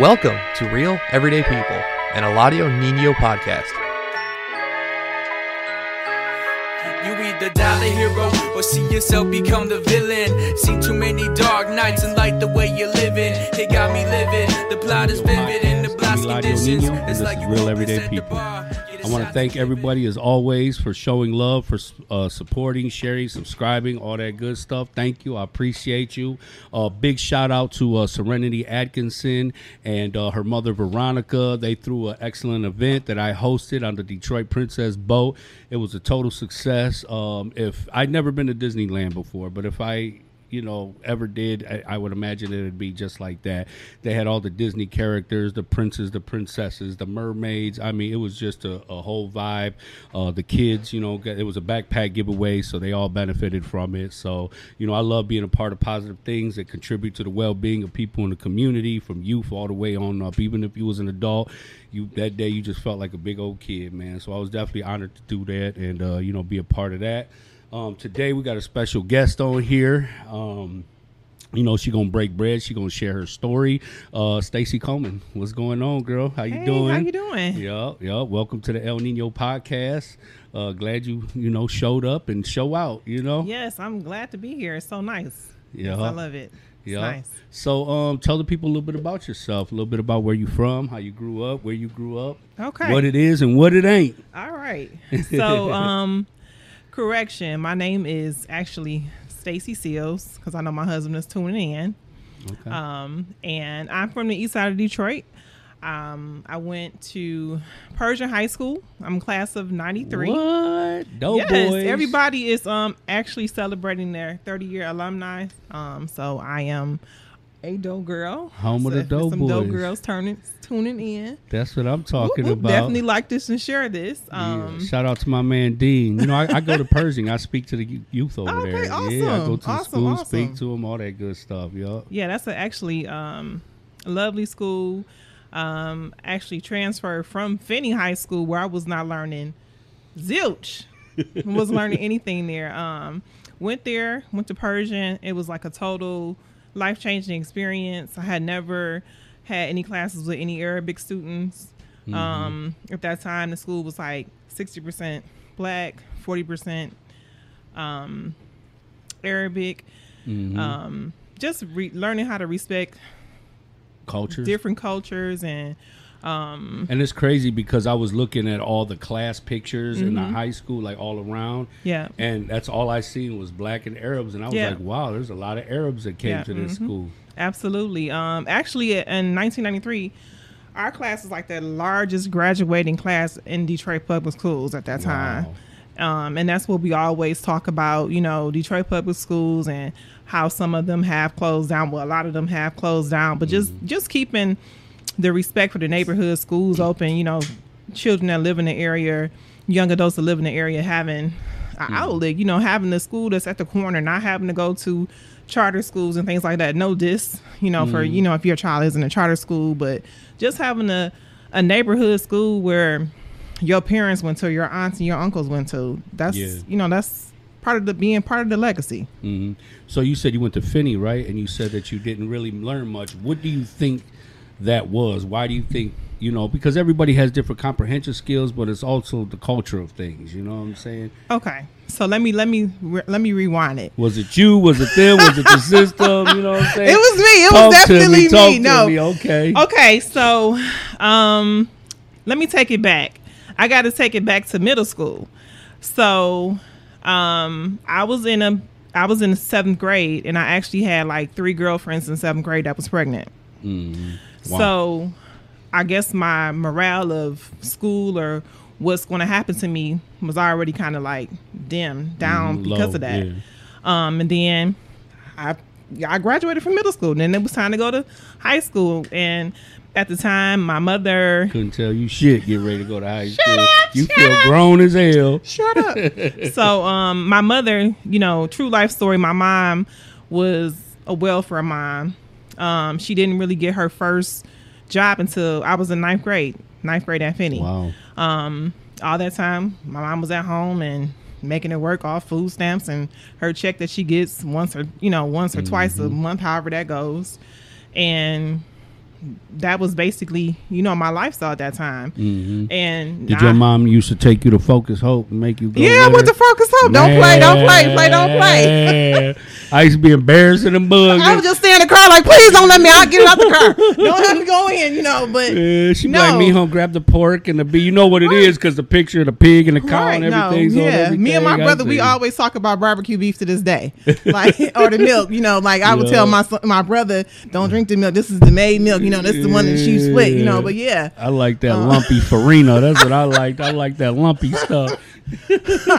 Welcome to Real Everyday People, an Eladio Nino podcast. You either die the hero or see yourself become the villain. Seen too many dark nights and like the way you're living. It got me living. The plot is vivid in the blast Eladio conditions. Nino, It's like is you Real Everyday the People. I want to thank everybody as always for showing love, for uh, supporting, sharing, subscribing, all that good stuff. Thank you. I appreciate you. Uh, big shout out to uh, Serenity Atkinson and uh, her mother Veronica. They threw an excellent event that I hosted on the Detroit Princess boat. It was a total success. Um, if I'd never been to Disneyland before, but if I you know ever did I, I would imagine it would be just like that. They had all the disney characters the princes the princesses the mermaids. I mean it was just a, a whole vibe. Uh, the kids you know it was a backpack giveaway so they all benefited from it. So you know i love being a part of positive things that contribute to the well-being of people in the community from youth all the way on up. Even if you was an adult you that day you just felt like a big old kid man. So i was definitely honored to do that and uh, you know be a part of that um, today we got a special guest on here. Um, you know she gonna break bread. She gonna share her story. Uh, Stacey Coleman, what's going on, girl? How you Hey, doing? how you doing? Yeah, yeah. Welcome to the El Nino podcast. Uh, glad you you know showed up and show out. You know. Yes, I'm glad to be here. It's so nice. Yeah. Yes, I love it. Yeah. nice. So um, tell the people a little bit about yourself. A little bit about where you from, how you grew up, where you grew up, Okay. what it is and what it ain't. All right. So, um, correction. My name is actually Stacey Seals because I know my husband is tuning in. Okay. Um, and I'm from the east side of Detroit. Um, I went to Pershing High School. I'm class of '93. What? Dope yes, boys. everybody is um actually celebrating their 30 year alumni. Um, so I am a Doughgirl. Home of the if there's dope some dope girls turning tuning in. That's what I'm talking Whoop, whoop, about. Definitely like this and share this. Yeah. Um, Shout out to my man Dean. You know, I, I go to Pershing. I speak to the youth over Okay, there. Yeah, I go awesome, to the awesome, school, awesome. speak to them, all that good stuff. Yeah. yeah, that's a, actually um, a lovely school. Um, actually transferred from Finney High School where I was not learning zilch. wasn't learning anything there. Um, went there, went to Pershing. It was like a total life changing experience. I had never had any classes with any Arabic students. Um, at that time, the school was like sixty percent black, forty percent um, Arabic. Mhm. Um, just re- learning how to respect Cultures. different cultures and um, And it's crazy because I was looking at all the class pictures in the high school, like all around, Mm-hmm. yeah. and that's all I seen was black and Arabs, and I was Yeah. like, wow, there's a lot of Arabs that came Yeah, to this mhm. school. Absolutely. Um, actually, in 1993, our class was like the largest graduating class in Detroit public schools at that time. Um, and that's what we always talk about, you know, Detroit public schools and how some of them have closed down. Well, a lot of them have closed down, but just just keeping the respect for the neighborhood schools open. You know, children that live in the area, young adults that live in the area having an outlet. You know, having the school that's at the corner, not having to go to charter schools and things like that. No dis, you know, for you know if your child is in a charter school, but just having a a neighborhood school where your parents went to, your aunts and your uncles went to. That's Yeah. you know that's part of the being part of the legacy. hmm So you said you went to Finney, right? And you said that you didn't really learn much. What do you think that was? Why do you think you know? Because everybody has different comprehension skills, but it's also the culture of things. You know what I'm saying? Okay, so let me let me re- let me rewind it. Was it you? Was it them? Was it the system? You know what I'm saying? It was me. It Talk was definitely me. Me. No. me. Okay. Okay, so um let me take it back. I got to take it back to middle school. So um I was in a I was in the 7th grade and I actually had like three girlfriends in 7th grade that was pregnant. Mhm. Wow. So I guess my morale of school or what's going to happen to me was already kind of like dim down Mhm, because low, of that. yeah. Um, and then I I graduated from middle school. And Then it was time to go to high school. And at the time, my mother Couldn't tell you shit. Get ready to go to high school. up, you shut feel up. grown as hell. shut up. so um, my mother, you know, true life story. My mom was a welfare mom. Um, she didn't really get her first job until I was in ninth grade. Ninth grade at Finney. Wow. Um, all that time, my mom was at home and making it work off food stamps and her check that she gets once or you know once or twice a month, however that goes. And that was basically you know my lifestyle at that time. Mhm. And Did I- your mom used to take you to Focus Hope and make you go? Yeah, I with went to Focus Hope. Don't play, don't play, play, don't play. I used to be embarrassed in the mug. I was just stay in the car like, please don't let me out. Get out the car. don't let me go in, you know. But Yeah, she no. like me home, grab the pork and the beef. You know what it Right. is because the picture of the pig and the cow Right, and no, yeah. everything. Me and my brother, we always talk about barbecue beef to this day, like or the milk. You know, like I would Yeah. tell my son, my brother, don't drink the milk. This is the made milk. You know, this is the one that she split. You know, but yeah, I like that Uh. lumpy farina. That's what I like. I like that lumpy stuff.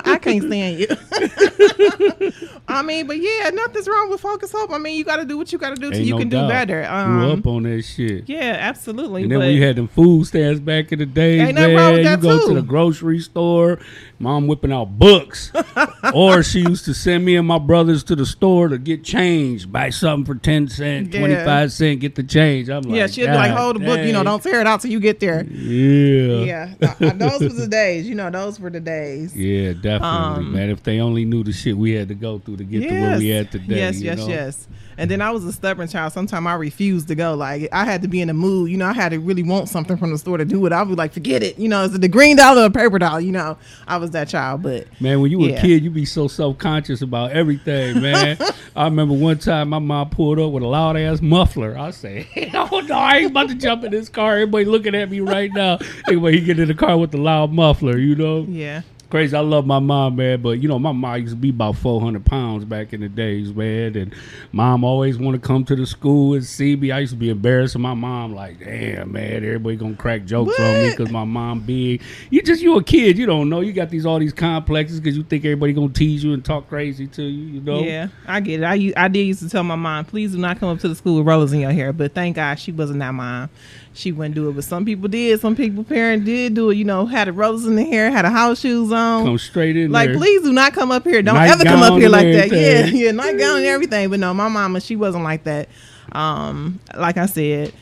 I can't stand you. I mean, but yeah, nothing's wrong with Focus Hope. I mean, you got to do what you got to do so you no can doubt. do better. Grew Um, up on that shit. yeah, absolutely. And then when had them food stands back in the days, Ain't nothing man, wrong with you go too. to the grocery store, mom whipping out books. or she used to send me and my brothers to the store to get change, buy something for 10 cents, Yeah. 25 cents, get the change. I'm like, yeah, she'd be like, hold the book. You know, don't tear it out till you get there. Yeah. Yeah, those were the days. You know, those were the days. Yeah, definitely, Um, man. If they only knew the shit we had to go through to get to where we at today. Yes, you yes, know? yes. And then I was a stubborn child. Sometimes I refused to go. Like I had to be in the mood. You know, I had to really want something from the store to do it. I would be like, forget it. You know, is it the green dollar or paper dollar? You know, I was that child. But Man, when you were Yeah. a kid, you be so self conscious about everything, man. I remember one time my mom pulled up with a loud ass muffler. I say, "Oh no, I ain't about to jump in this car." Everybody looking at me right now. Anyway, he get in the car with the loud muffler, you know. yeah, Crazy. I love my mom, man, but you know my mom used to be about four hundred pounds back in the days, man. And mom always want to come to the school and see me. I used to be embarrassed of my mom, like, damn, man, everybody gonna crack jokes on me because my mom big. You just you a kid, you don't know. You got these all these complexes because you think everybody gonna tease you and talk crazy to you, you know. yeah, I get it. I did used to tell my mom, please do not come up to the school with rollers in your hair. But thank God she wasn't that mom. She wouldn't do it. But some people did. Some people parent did do it. You know, had the rollers in the hair, had the house shoes on. Come straight in Like, there. please do not come up here. Don't ever come up here like that. Yeah, yeah, nightgown and everything. But no, my mama, she wasn't like that. Um, like I said,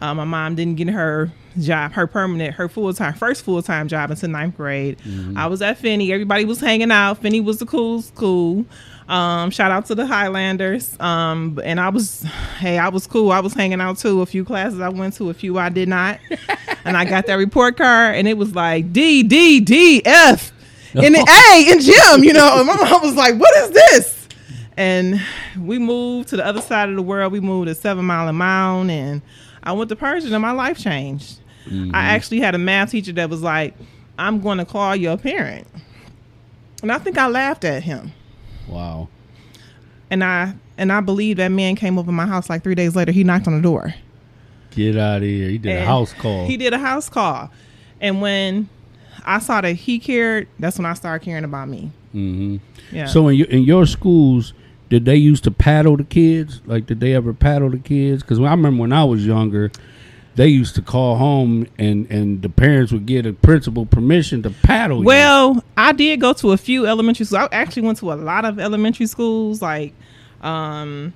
uh, my mom didn't get her job, her permanent, her full time, first full time job until ninth grade. Mm-hmm. I was at Finney. Everybody was hanging out. Finney was the cool school. Um, shout out to the Highlanders. Um, and I was, hey, I was cool. I was hanging out too. A few classes I went to, a few I did not. and I got that report card, and it was like D D D F in the A in gym. You know, and my mom was like, "What is this?" And we moved to the other side of the world. We moved to Seven Mile and Mound, and I went to Pershing, and my life changed. I actually had a math teacher that was like, "I'm going to call your parent," and I think I laughed at him. Wow. And I and I believe that man came over my house like three days later. He knocked on the door. Get out of here. He did a house call. He did a house call, and when I saw that he cared, that's when I started caring about me. hmm Yeah. So in your, in your schools, did they used to paddle the kids? Like, did they ever paddle the kids? Because I remember when I was younger, they used to call home and and the parents would get a principal permission to paddle. you. Well, I did go to a few elementary schools. I actually went to a lot of elementary schools. Like, um,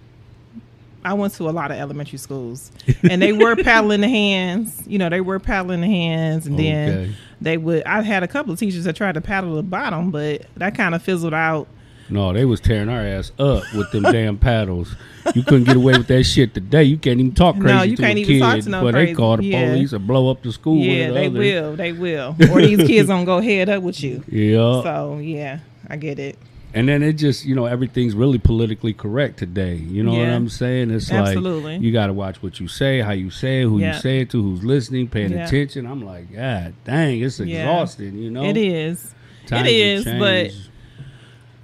I went to a lot of elementary schools, and they were paddling the hands. You know, they were paddling the hands, and then they would. I had a couple of teachers that tried to paddle the bottom, but that kind of fizzled out. No, they was tearing our ass up with them damn paddles. You couldn't get away with that shit today. You can't even talk crazy No, you to can't a even kid, talk to no but crazy- they call the yeah. police or blow up the school. yeah, the they other. will. They will. Or these kids gonna go head up with you. Yeah. So yeah, I get it. And then it just, you know, everything's really politically correct today. You know what I'm saying? It's Absolutely. like you got to watch what you say, how you say it, who Yeah. you say it to, who's listening, paying Yeah. attention. I'm like, God dang, it's Yeah. exhausting, you know? It is. Times it is, but.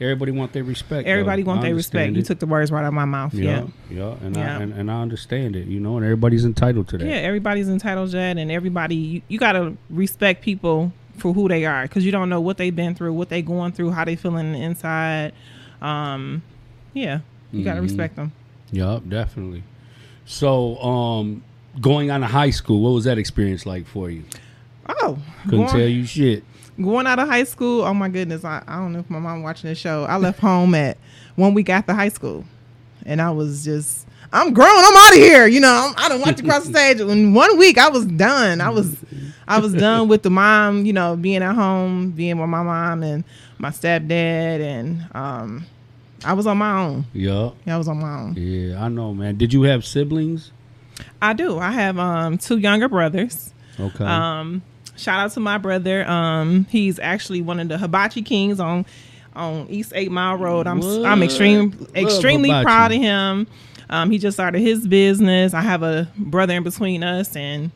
Everybody want their respect. everybody though. want I their respect. understand You took the words right out of my mouth. Yeah. yeah, yeah, and, Yeah. I, and and I understand it, you know, and everybody's entitled to that. Yeah, everybody's entitled to that, and everybody you, you got to respect people for who they are because you don't know what they've been through, what they going through, how they feeling inside. Um, yeah, you got to respect them. Yup, definitely. So, um, going on to high school, what was that experience like for you? Oh, Couldn't going, tell you shit. Going out of high school. Oh my goodness, I, I don't know if my mom watching this show. I left home at one week after high school, and I was just. I'm grown. I'm out of here. You know, I'm, I don't watch across the stage. In one week, I was done. I was, I was done with the mom. You know, being at home, being with my mom and my stepdad, and um, I was on my own. Yup. Yeah, I was on my own. Yeah, I know, man. Did you have siblings? I do. I have um two younger brothers. Okay. Um, shout out to my brother. Um, he's actually one of the hibachi kings on on East Eight Mile Road. I'm What? I'm extreme extremely hibachi. proud of him. Um, he just started his business. I have a brother in between us, and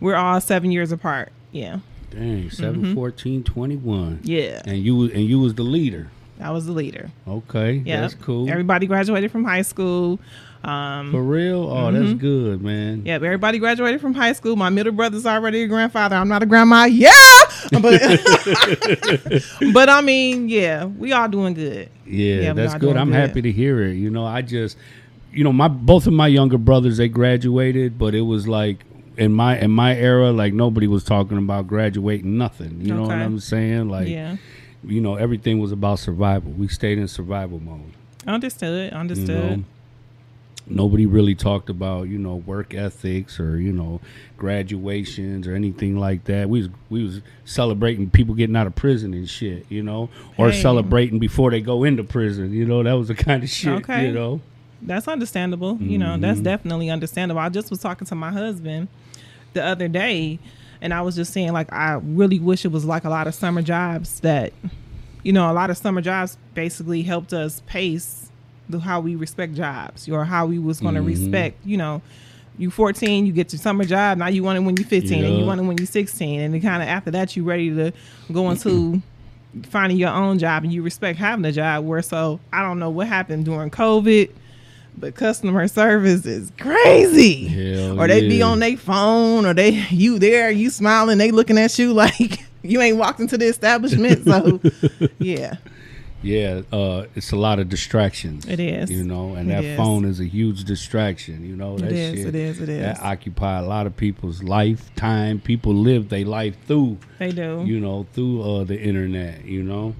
we're all seven years apart. Yeah, Dang, 7, 14, 21. mm-hmm. yeah. And you and you was the leader. I was the leader. Okay, Yeah, that's cool. Everybody graduated from high school. Um, For real? Oh, Mm-hmm. that's good, man. Yep, everybody graduated from high school. My middle brother's already a grandfather. I'm not a grandma. Yeah, but but I mean, yeah, we all doing good. Yeah, Yeah, that's good. I'm good. happy to hear it. You know, I just, you know, my both of my younger brothers they graduated, but it was like in my in my era, like nobody was talking about graduating nothing. You know what I'm saying? Like, yeah, you know, everything was about survival. We stayed in survival mode. understood, You understood. know, nobody really talked about you know work ethics or you know graduations or anything like that. We was we was celebrating people getting out of prison and shit, you know, or Hey. celebrating before they go into prison. You know, that was the kind of shit. Okay. You know. That's understandable. You know, that's Mm-hmm. definitely understandable. I just was talking to my husband the other day, and I was just saying, like, I really wish it was like a lot of summer jobs that, you know, a lot of summer jobs basically helped us pace the how we respect jobs or how we was going to Mhm. respect, you know. You 14, you get your summer job. Now you want it when you're 15, and you want it when you're 16, and then kind of after that, you ready to go into finding your own job, and you respect having a job. Where so I don't know what happened during COVID, but customer service is crazy. Hell or they be on their phone, or they you there, you smiling, they looking at you like you ain't walked into the establishment. So yeah, Yeah, uh, it's a lot of distractions. It is. You know, and It that is. phone is a huge distraction. You know, that It is, shit, it is, it is. That occupy a lot of people's lifetime. People live their life through, they do. you know, through uh, the internet. You know,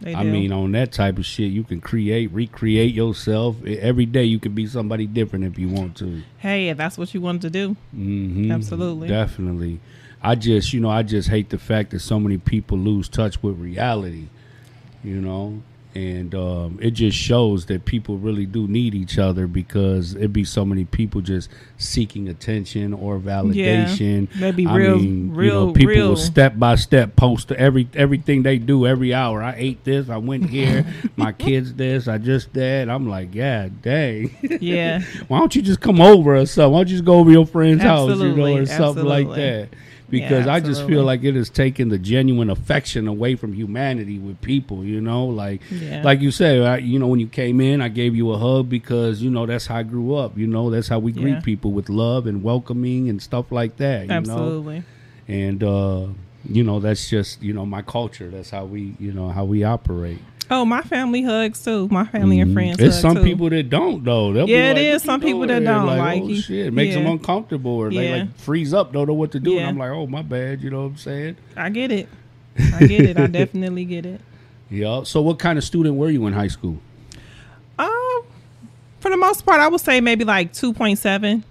they do. I mean, on that type of shit, you can create, recreate yourself every day. You can be somebody different if you want to. hey, if that's what you wanted to do, hmm Absolutely. definitely. I just, you know, I just hate the fact that so many people lose touch with reality. You know, and um, it just shows that people really do need each other because it'd be so many people just seeking attention or validation. be I real- mean, you real- know, people real- will step by step post every everything they do every hour. I ate this. I went here. my kids this. I just that. I'm like, yeah, dang. yeah, Why don't you just come over or something? Why don't you just go over your friend's house, you know, Absolutely, or something like that? Because I just feel like it is taking the genuine affection away from humanity with people, you know, like Yeah. like you said, I, you know, when you came in, I gave you a hug because you know that's how I grew up. You know, that's how we Yeah. greet people with love and welcoming and stuff like that. You know, absolutely. and uh, you know that's just you know my culture. That's how we you know how we operate. Oh, my family hugs too. My family and Mhm. friends. Hug some too. people that don't though. They'll Yeah, it like, is "What you some people that don't, Like, like, oh you- shit, it makes them uncomfortable or they Yeah. like freeze up, don't know what to do. Yeah. And I'm like, oh my bad, you know what I'm saying? I get it. I get it. I definitely get it. Yeah. So what kind of student were you in high school? Um, for the most part, I would say maybe like two point seven.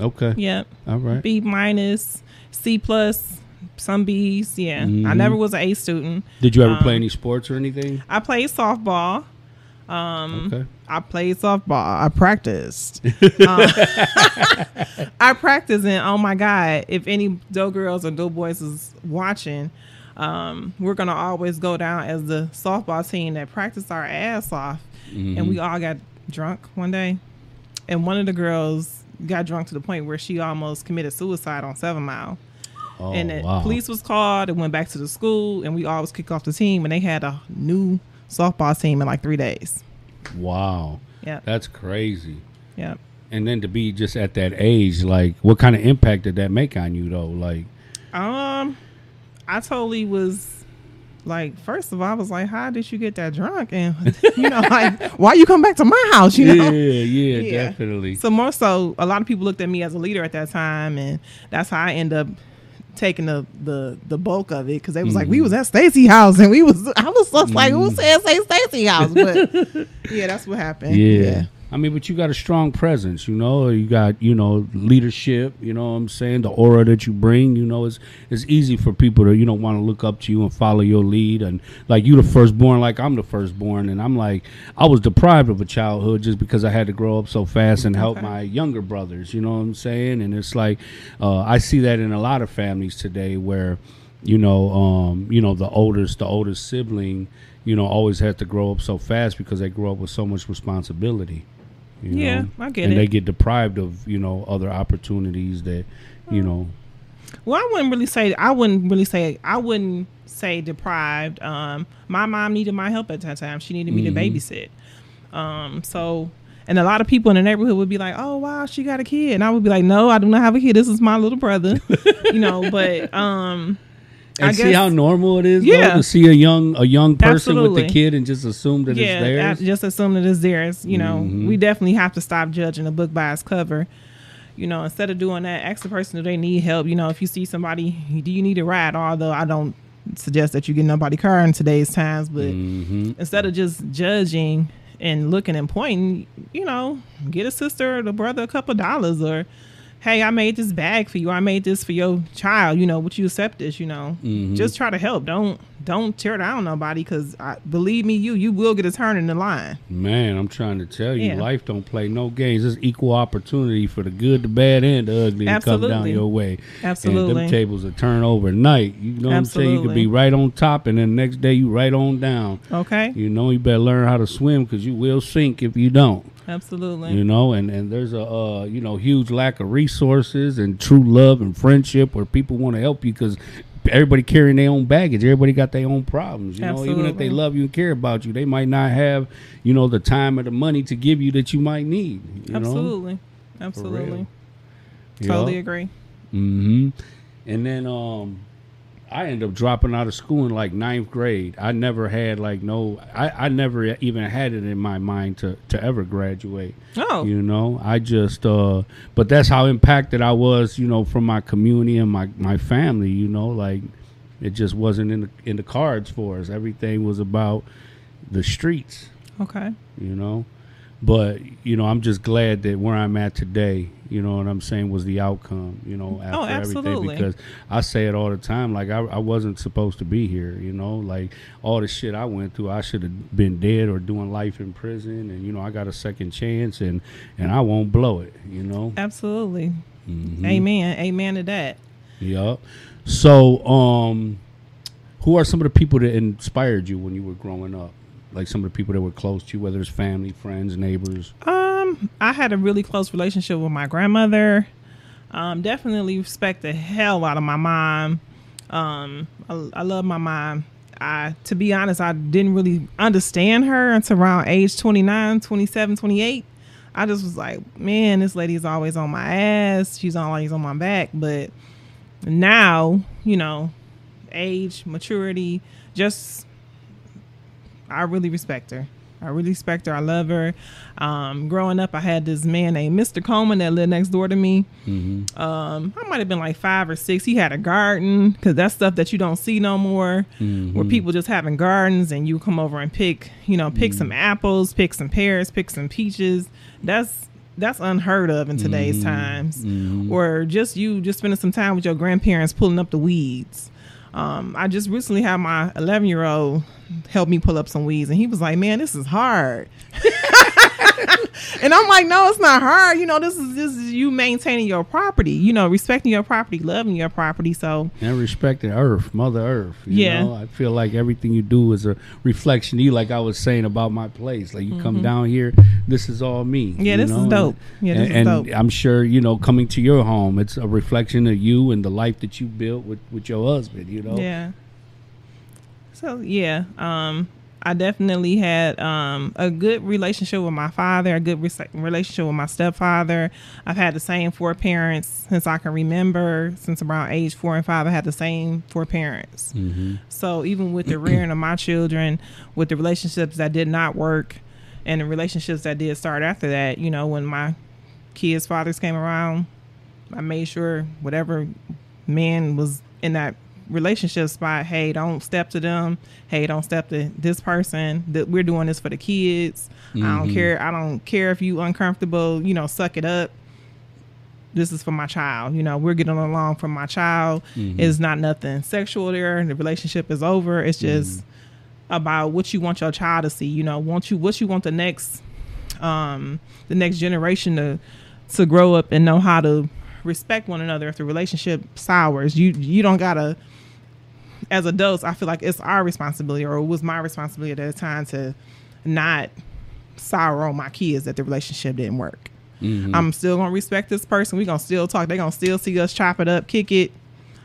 Okay. Yep. All right. B minus, C plus, some B's. Yeah. I Mhm. never was an A student. Did you ever um, play any sports or anything? I played softball. Um, Okay. I played softball. I practiced. Um, I practiced, and oh my god, if any Doughgirls or Doughboys is watching, um, we're gonna always go down as the softball team that practiced our ass off, and we all got drunk one day, and one of the girls got drunk to the point where she almost committed suicide on Seven Mile. Oh, and the wow. police was called and went back to the school, and we always kick off the team, and they had a new softball team in like three days. Wow. Yeah, That's crazy. yeah. And then to be just at that age, like, what kind of impact did that make on you, though? Like, Um, I totally was like, first of all, I was like, how did you get that drunk? And you know, like, why you come back to my house? You know. yeah, yeah, Yeah. definitely. So more so, a lot of people looked at me as a leader at that time, and that's how I end up taking the the the bulk of it because they was like, we mm-hmm. was at Stacey house, and we was I was just like, who mm-hmm. said say Stacey house? But yeah, that's what happened. yeah. Yeah. I mean, but you got a strong presence, you know. You got, you know, leadership. You know, what I'm saying the aura that you bring. You know, it's it's easy for people to, you know, want to look up to you and follow your lead. And like you, the firstborn, like I'm the firstborn, and I'm like I was deprived of a childhood just because I had to grow up so fast and help Okay. my younger brothers. You know what I'm saying? And it's like uh, I see that in a lot of families today where, you know, um, you know, the oldest, the oldest sibling. You know, always had to grow up so fast because they grew up with so much responsibility. Yeah, know? I get and it. they get deprived of you know other opportunities that you know. Well, I wouldn't really say. I wouldn't really say. I wouldn't say deprived. Um, my mom needed my help at that time. She needed me Mhm. to babysit. Um, so, and a lot of people in the neighborhood would be like, "Oh, wow, she got a kid," and I would be like, "No, I do not have a kid. This is my little brother." you know, but um, And I see guess- how normal it is, Yeah. though, to see a young a young person with a kid and just assume that yeah, it's theirs. I just assume that it's theirs. You know, Mhm. we definitely have to stop judging a book by its cover. You know, instead of doing that, ask the person do they need help. You know, if you see somebody, do you need a ride? Although I don't suggest that you get nobody car in today's times, but Mhm. instead of just judging and looking and pointing, you know, get a sister or the brother a couple dollars or hey, I made this bag for you. I made this for your child. You know, would you accept this? You know, Mhm. just try to help. Don't don't tear down nobody because believe me, you you will get a turn in the line. Man, I'm trying to tell you, Yeah. life don't play no games. It's equal opportunity for the good, the bad, and the ugly to come down your way. Absolutely, And Absolutely. them tables will turn overnight. You know what I'm saying? You could be right on top, and then the next day you right on down. Okay. You know, you better learn how to swim because you will sink if you don't. Absolutely. You know, and and there's a uh, you know huge lack of resources and true love and friendship where people want to help you because everybody carrying their own baggage. Everybody got their own problems. You know, even if they love you and care about you, they might not have you know the time or the money to give you that you might need. You Absolutely. know, Absolutely. Totally agree. Mm-hmm. And then um, I ended up dropping out of school in like ninth grade. I never had like no. I I never even had it in my mind to to ever graduate. Oh. You know, I just uh but that's how impacted I was, you know, from my community and my my family, you know, like it just wasn't in the in the cards for us. Everything was about the streets, Okay. you know. But, you know, I'm just glad that where I'm at today, you know what I'm saying, was the outcome, you know, after everything absolutely. because I say it all the time like I, I wasn't supposed to be here, you know, like all the shit I went through, I should have been dead or doing life in prison and you know, I got a second chance and and I won't blow it, you know. Absolutely. Mhm. Amen. Amen to that. Yup. So, um, who are some of the people that inspired you when you were growing up? Like some of the people that were close to you, whether it's family, friends, neighbors. Um, I had a really close relationship with my grandmother. Um, definitely respect the hell out of my mom. Um, I, I love my mom. I, to be honest, I didn't really understand her until around age 29, 27, 28. I just was like, man, this lady is always on my ass. She's always on my back. But now, you know, age, maturity, just I really respect her. I really respect her. I love her. Um, growing up, I had this man named Mr. Coleman that lived next door to me. Mm-hmm. Um, I might have been like five or six. He had a garden because that's stuff that you don't see no more. Where people just having gardens and you come over and pick, you know, pick some apples, pick some pears, pick some peaches. That's that's unheard of in today's times. Or just you just spending some time with your grandparents pulling up the weeds. Um, I just recently had my 11 year old help me pull up some weeds, and he was like, "Man, this is hard." and I'm like, "No, it's not her. You know, this is this is you maintaining your property. You know, respecting your property, loving your property. So And respecting Earth, Mother Earth. You Yeah. know? I feel like everything you do is a reflection of you, like I was saying about my place. Like you come down here, this is all me. Mm-hmm. Yeah, this is dope. Yeah, this and, is and dope. I'm sure, you know, coming to your home, it's a reflection of you and the life that you built with, with your husband, you know? yeah. So yeah, um, I definitely had um, a good relationship with my father, a good res- relationship with my stepfather. I've had the same four parents since I can remember. Since around age four and five, I had the same four parents. Mm-hmm. So even with the rearing of my children, with the relationships that did not work, and the relationships that did start after that, you know, when my kids' fathers came around, I made sure whatever man was in that relationships by hey don't step to them. Hey don't step to this person. That we're doing this for the kids. I don't Mhm. care i don't care if you uncomfortable you know suck it up. This is for my child you know we're getting along for my child. Mhm. it's not nothing sexual there and the relationship is over. It's just about what you want your child to see you know want you what you want the next um the next generation to to grow up and know how to respect one another if the relationship sours. You you don't gotta as adults i feel like it's our responsibility or it was my responsibility at the time to not sour on my kids that the relationship didn't work. Mhm. i'm still gonna respect this person. We gonna still talk. They gonna still see us chop it up kick it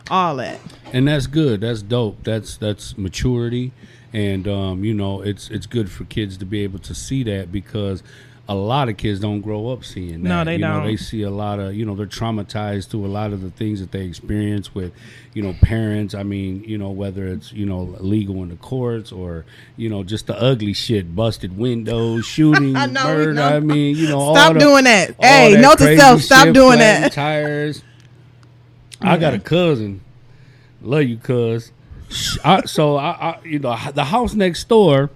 all that. And that's good. That's dope. That's that's maturity. And um, you know it's it's good for kids to be able to see that because a lot of kids don't grow up seeing that No, they you don't. they see a lot of you know they're traumatized to a lot of the things that they experience with you know parents i mean you know whether it's you know legal in the courts or you know just the ugly shit busted windows shooting I murder know. i mean you know all stop the- doing that hey that note to self stop shit, doing that Tires. I got a cousin. Love you, cuz. I, so I, I, you know, the house next door,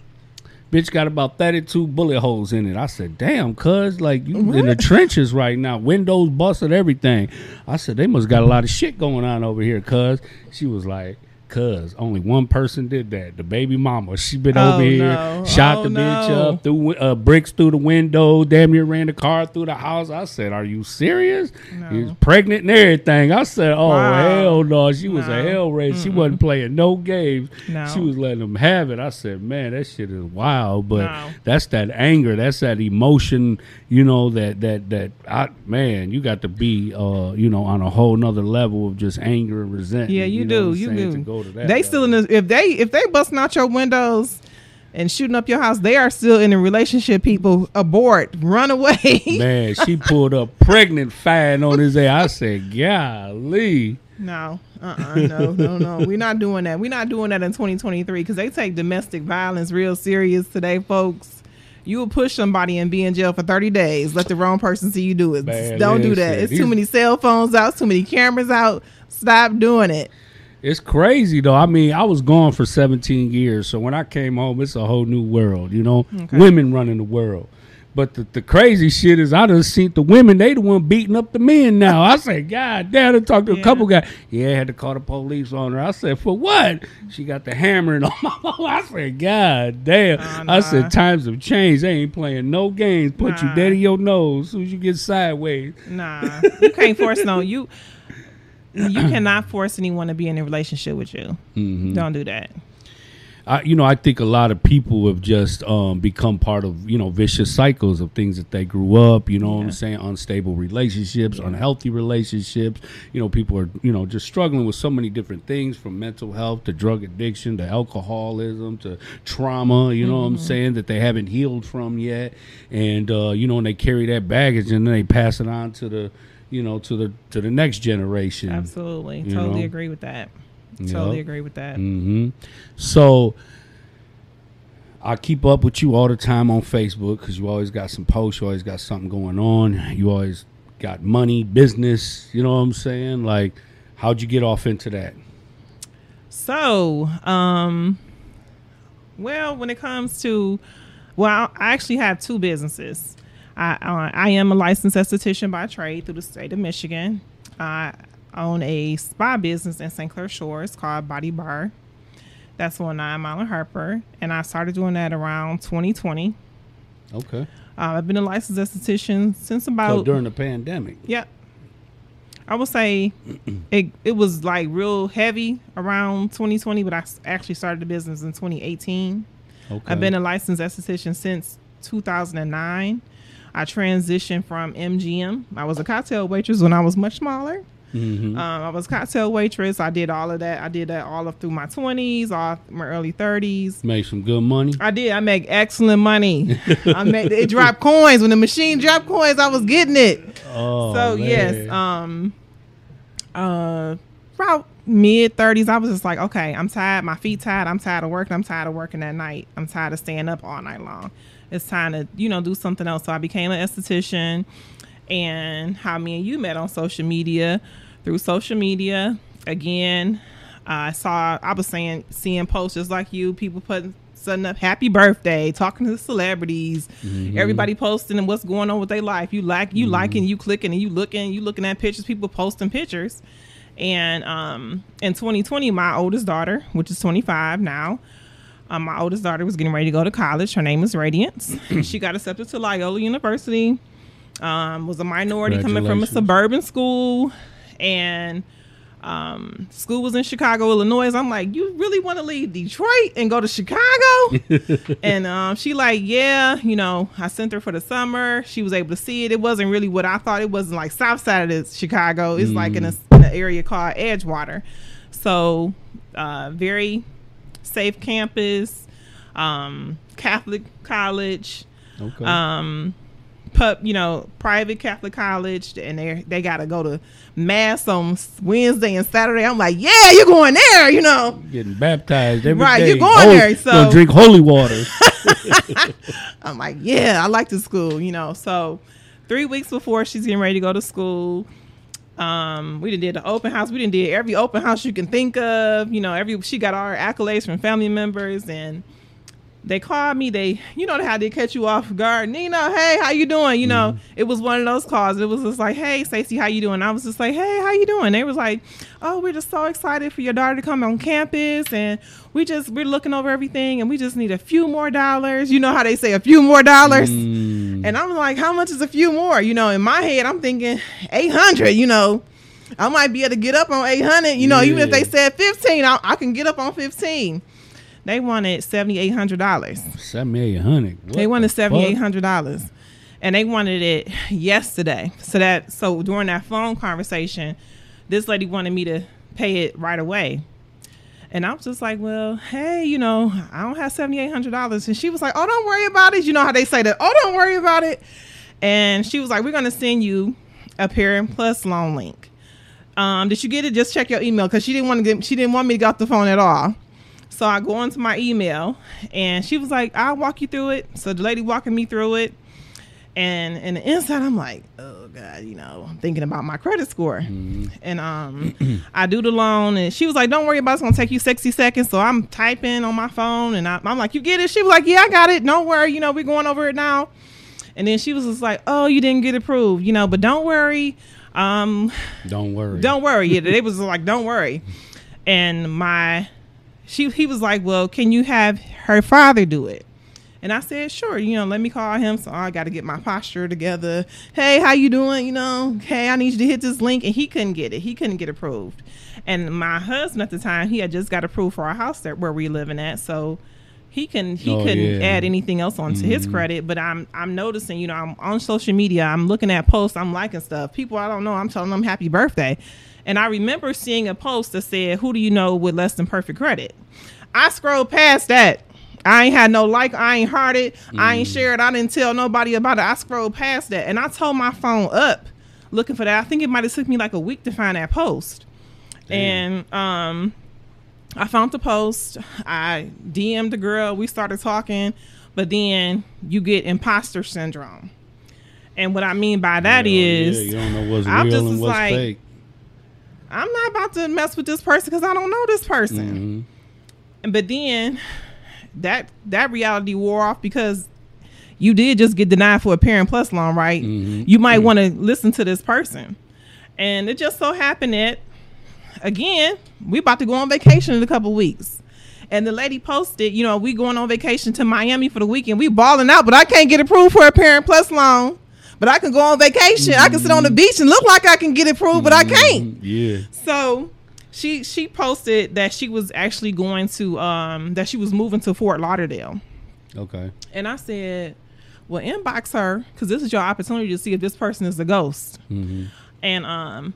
bitch, got about thirty-two bullet holes in it. I said, "Damn, cuz, like you in the trenches right now. Windows busted, everything." I said, "They must got a lot of shit going on over here, cuz." She was like. Cause only one person did that. The baby mama. She been Oh, over here, no. shot Oh, the bitch up, threw uh, bricks through the window, damn near ran the car through the house. I said, "Are you serious?" He was pregnant and everything. I said, "Oh Wow. hell no!" She was a hell race. She wasn't playing no games. No. She was letting them have it. I said, "Man, that shit is wild." But No. that's that anger. That's that emotion. You know that that that. I man, you got to be uh you know on a whole nother level of just anger and resentment. Yeah, you, know do. You do. To go to that they level. still in the if they if they busting out your windows and shooting up your house, they are still in a relationship. People abort, run away. Man, she pulled up pregnant fine on his ass. I said, golly. no, uh, uh no, no, no. We're not doing that. We're not doing that in 2023 because they take domestic violence real serious today, folks. You will push somebody and be in jail for 30 days. Let the wrong person see you do it. Man, Don't do that. It's these- too many cell phones out, too many cameras out. Stop doing it. It's crazy though. I mean, I was gone for 17 years, so when I came home, it's a whole new world. You know, Okay. women running the world. But the, the crazy shit is, I done seen the women. They the one beating up the men now. I said, God damn! I talked to a Yeah. couple guys. Yeah, I had to call the police on her. I said, for what? She got the hammering on my. I said, God damn! Oh, I uh-huh. said, times have changed. They ain't playing no games. Put you dead in your nose as soon as you get sideways. Nah, you can't force no you. You cannot force anyone to be in a relationship with you. Mm-hmm. Don't do that. I, you know, I think a lot of people have just um, become part of you know vicious cycles of things that they grew up. You know what I'm saying? Unstable relationships, unhealthy relationships. You know, people are you know just struggling with so many different things from mental health to drug addiction to alcoholism to trauma. You know what I'm saying that they haven't healed from yet, and uh, you know, and they carry that baggage and then they pass it on to the you know to the to the next generation. Absolutely, totally know? agree with that. Totally agree with that. hmm So I keep up with you all the time on Facebook because you always got some posts. You always got something going on. You always got money, business. You know what I'm saying? Like, how'd you get off into that? So, um, well, when it comes to, well, I actually have two businesses. I uh, I am a licensed esthetician by trade through the state of Michigan. I own a spa business in St. Clair Shores called Body Bar. That's on Nine Mile and Harper, and I started doing that around 2020. Okay. Uh, I've been a licensed esthetician since So about during the pandemic. Yep. I would say it it was like real heavy around 2020, but I actually started the business in 2018. Okay. I've been a licensed esthetician since 2009. I transitioned from MGM. I was a cocktail waitress when I was much smaller. Mhm. Um, I was cocktail waitress. I did all of that. I did that all of through my 20s, all my early 30s. Made some good money. I did. I make excellent money. I made it dropped coins when the machine dropped coins. I was getting it. Oh, so man. yes, um, uh, about mid thirties, I was just like, okay, I'm tired. My feet tired. I'm tired of working. I'm tired of working at night. I'm tired of staying up all night long. It's time to you know do something else. So I became an esthetician, and how me and you met on social media through social media again. I saw I was saying seeing posts just like you, people putting setting up happy birthday, talking to the celebrities, everybody posting and what's going on with their life. You like you liking, you clicking, and you looking, you looking at pictures, people posting pictures. And um, in 2020, my oldest daughter, which is 25 now, um, my oldest daughter was getting ready to go to college. Her name is Radiance. she got accepted to Loyola University. Um, was a minority coming from a suburban school, and um, school was in Chicago, Illinois. I'm like, you really want to leave Detroit and go to Chicago? and um, she like, yeah, you know, I sent her for the summer. She was able to see it. It wasn't really what I thought. It wasn't like south side of Chicago. It's like in, a, in an area called Edgewater. So uh, very safe campus, um, Catholic college Okay. um pub you know private catholic college and they they gotta go to mass on wednesday and saturday i'm like yeah you're going there you know Getting baptized every Right, day. you're going there, so- drink holy water. i'm like yeah i like the school you know so three weeks before she's getting ready to go to school um, we did the open house. We didn't did every open house you can think of. You know, every she got all her accolades from family members, and they called me. They, you know, how they catch you off guard. Nina, hey, how you doing? You know, it was one of those calls. It was just like, hey, Stacey, how you doing? I was just like, hey, how you doing? They was like, oh, we're just so excited for your daughter to come on campus, and we just we're looking over everything, and we just need a few more dollars. You know how they say a few more dollars. Mm, And I'm like, how much is a few more? You know, in my head, I'm thinking 800, you know. I might be able to get up on 800, you know, even if they said 15, I, I can get up on 15. They wanted $7,800. Seven million honey. They wanted the $7,800. And they wanted it yesterday. So that so during that phone conversation, this lady wanted me to pay it right away. And I was just like, well, hey, you know, I don't have seventy eight hundred dollars. And she was like, oh, don't worry about it. You know how they say that? Oh, don't worry about it. And she was like, we're gonna send you a Parent Plus loan link. Um, did you get it? Just check your email because she didn't want to get. She didn't want me to get off the phone at all. So I go onto my email, and she was like, "I'll walk you through it." So the lady walking me through it, and in the inside, I'm like, "Oh God," you know, I'm thinking about my credit score, and um, I do the loan, and she was like, "Don't worry about it. It's gonna take you 60 seconds." So I'm typing on my phone, and I, I'm like, "You get it?" She was like, "Yeah, I got it. Don't worry. You know, we're going over it now." And then she was just like, "Oh, you didn't get approved, you know, but don't worry." Um, Don't worry. don't worry. Yeah, they was like, don't worry. And my, she, he was like, well, can you have her father do it? And I said, sure. You know, let me call him. So I got to get my posture together. Hey, how you doing? You know, hey, I need you to hit this link. And he couldn't get it. He couldn't get approved. And my husband at the time, he had just got approved for our house that where we living at. So he can he Oh, couldn't yeah. Mm-hmm. add anything else onto his credit. But I'm I'm noticing, you know, I'm on social media, I'm looking at posts, I'm liking stuff. People I don't know, I'm telling them happy birthday. And I remember seeing a post that said, Who do you know with less than perfect credit? I scrolled past that. I ain't had no like, I ain't heard it, I ain't shared, I didn't tell nobody about it. I scrolled past that and I told my phone up looking for that. I think it might have took me like a week to find that post. And um I found the post. I DM'd the girl. We started talking, but then you get imposter syndrome. And what I mean by that is, yeah, you don't know what's I'm real just and what's like- fake. I'm not about to mess with this person because I don't know this person. Mhm. But then that that reality wore off because you did just get denied for a parent plus loan, right? Mhm. You might want to listen to this person. And it just so happened that again, we about to go on vacation in a couple weeks. And the lady posted, you know, we going on vacation to Miami for the weekend. We balling out, but I can't get approved for a parent plus loan. But I can go on vacation. I can sit on the beach and look like I can get approved, but I can't. Yeah. So she she posted that she was actually going to um that she was moving to Fort Lauderdale. Okay. And I said, Well, inbox her because this is your opportunity to see if this person is a ghost. hmm And um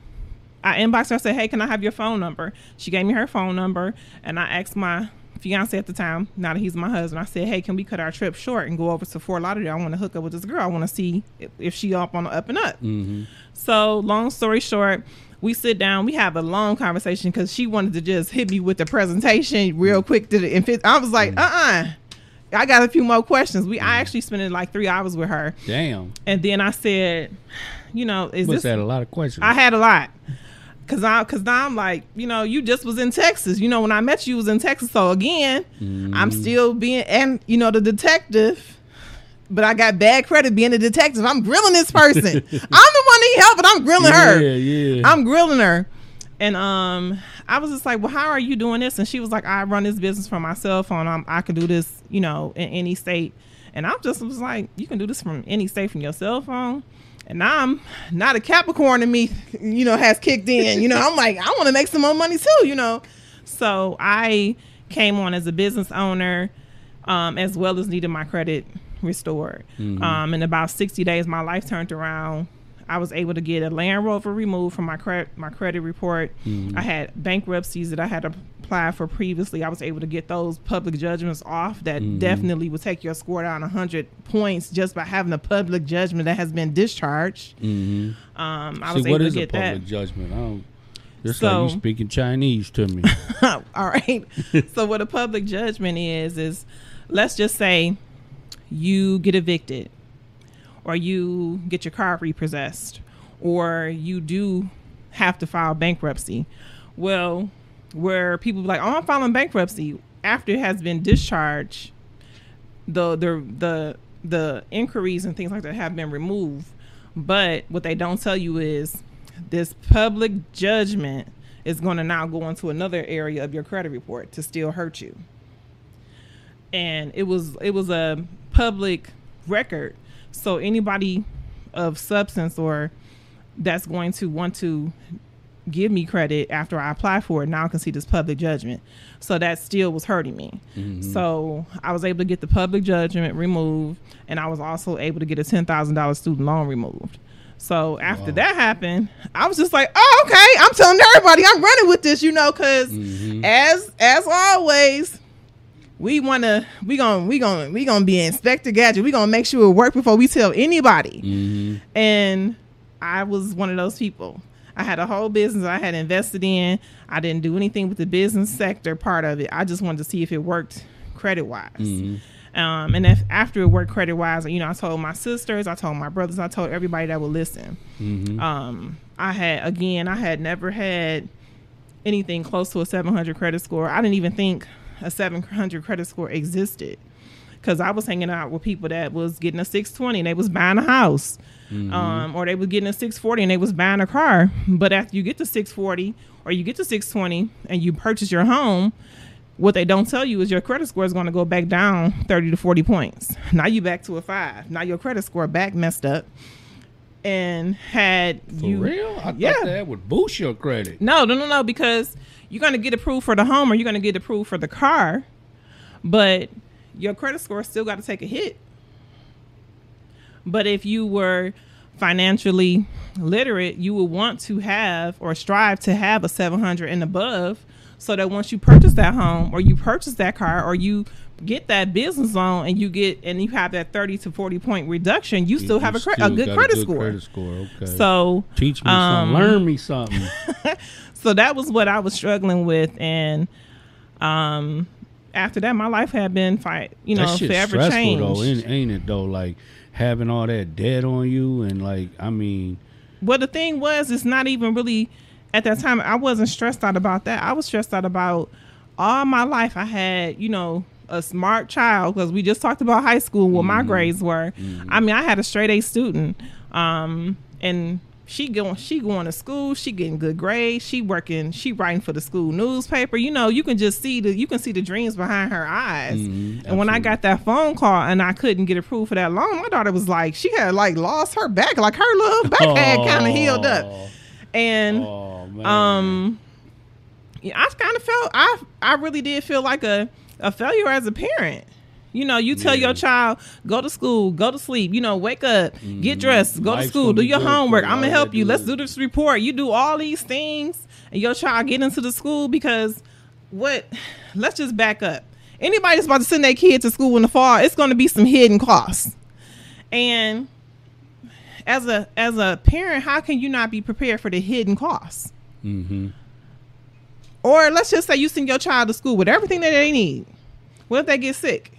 I inboxed her, I said, Hey, can I have your phone number? She gave me her phone number and I asked my fiance at the time, now that he's my husband, I said, Hey, can we cut our trip short and go over to Fort Lauderdale? I want to hook up with this girl. I want to see if, if she up on the up and up. hmm So, long story short, we sit down, we have a long conversation because she wanted to just hit me with the presentation real quick. To the, and fit, I was like, uh uh I got a few more questions. We I actually spent like three hours with her. Damn. And then I said, you know, is What's this that? A lot of questions. I had a lot. Cause I, cause now I'm like, you know, you just was in Texas. You know, when I met you, you was in Texas. So again, I'm still being, and you know, the detective. But I got bad credit being a detective. I'm grilling this person. I'm the one need help, but I'm grilling her. Yeah, yeah. I'm grilling her. And um, I was just like, well, how are you doing this? And she was like, I run this business from my cell phone. I'm, I can do this, you know, in any state. And I just was like, you can do this from any state from your cell phone. And I'm not a Capricorn in me, you know, has kicked in. You know, I'm like, I want to make some more money too, you know. So I came on as a business owner, um, as well as needed my credit restored. Um, in about 60 days, my life turned around. I was able to get a Land Rover removed from my credit my credit report. I had bankruptcies that I had applied for previously. I was able to get those public judgments off. That definitely would take your score down 100 points just by having a public judgment that has been discharged. Mhm. Um, I See, was what able is to a get public that. judgment? I don't. It's So- like you speaking Chinese to me. All right. so what a public judgment is is let's just say you get evicted or you get your car repossessed or you do have to file bankruptcy. Well, where people be like, "Oh, I'm filing bankruptcy," after it has been discharged, the the the the inquiries and things like that have been removed. But what they don't tell you is this public judgment is going to now go into another area of your credit report to still hurt you. And it was it was a public record, so anybody of substance or that's going to want to give me credit after I apply for it now I can see this public judgment. So that still was hurting me. Mm-hmm. So I was able to get the public judgment removed, and I was also able to get a ten thousand dollars student loan removed. So after that happened, I was just like, "Oh, okay." I'm telling everybody, I'm running with this, you know, because mm-hmm. as as always, we want to we gonna we gonna we gonna be Inspector Gadget. We gonna make sure it work before we tell anybody. Mhm. And I was one of those people. I had a whole business I had invested in. I didn't do anything with the business sector part of it. I just wanted to see if it worked credit wise. Um, and if after it worked credit wise, you know, I told my sisters, I told my brothers, I told everybody that would listen. Um, I had again, I had never had anything close to a 700 credit score. I didn't even think a 700 credit score existed because I was hanging out with people that was getting a 620 and they was buying a house, um, or they was getting a 640 and they was buying a car. But after you get to 640 or you get to 620 and you purchase your home, what they don't tell you is your credit score is going to go back down 30 to 40 points. Now you back to a five. Now your credit score back messed up. And had For you real? I Yeah. thought that would boost your credit. no, no, no, no, because you're gonna get approved for the home or you're gonna get approved for the car, but your credit score still got to take a hit. But if you were financially literate, you would want to have or strive to have a 700 and above, so that once you purchase that home or you purchase that car or you get that business loan and you get and you have that 30 to 40 point reduction, you still You have a, cre- still a good credit score. Credit score. Okay. So teach me um, something. Learn me something. so that was what I was struggling with, and um, after that, my life had been fight, you know, that shit's forever stressful changed. though, ain't, ain't it though? Like having all that debt on you and like, I mean, Well, the thing was, it's not even really at that time. I wasn't stressed out about that. I was stressed out about all my life. I had, you know, a smart child because we just talked about high school, what my grades were. I mean, I had a straight A student, um, and she going she going to school. She getting good grades. She working. She writing for the school newspaper. You know, you can just see the you can see the dreams behind her eyes. Mhm, and when I got that phone call and I couldn't get approved for that loan, my daughter was like, she had like lost her back, like her little back had kind of healed up. Oh, And Oh um, I kind of felt I I really did feel like a a failure as a parent. You know, you tell Yeah. your child go to school, go to sleep. You know, wake up, get dressed, go Mm-hmm. Life's to school, do your homework. I'm gonna help you. Let's do this report. You do all these things, and your child get into the school because what? Let's just back up. Anybody that's about to send their kid to school in the fall, it's going to be some hidden costs. And as a as a parent, how can you not be prepared for the hidden costs? Mhm. Or let's just say you send your child to school with everything that they need. What if they get sick?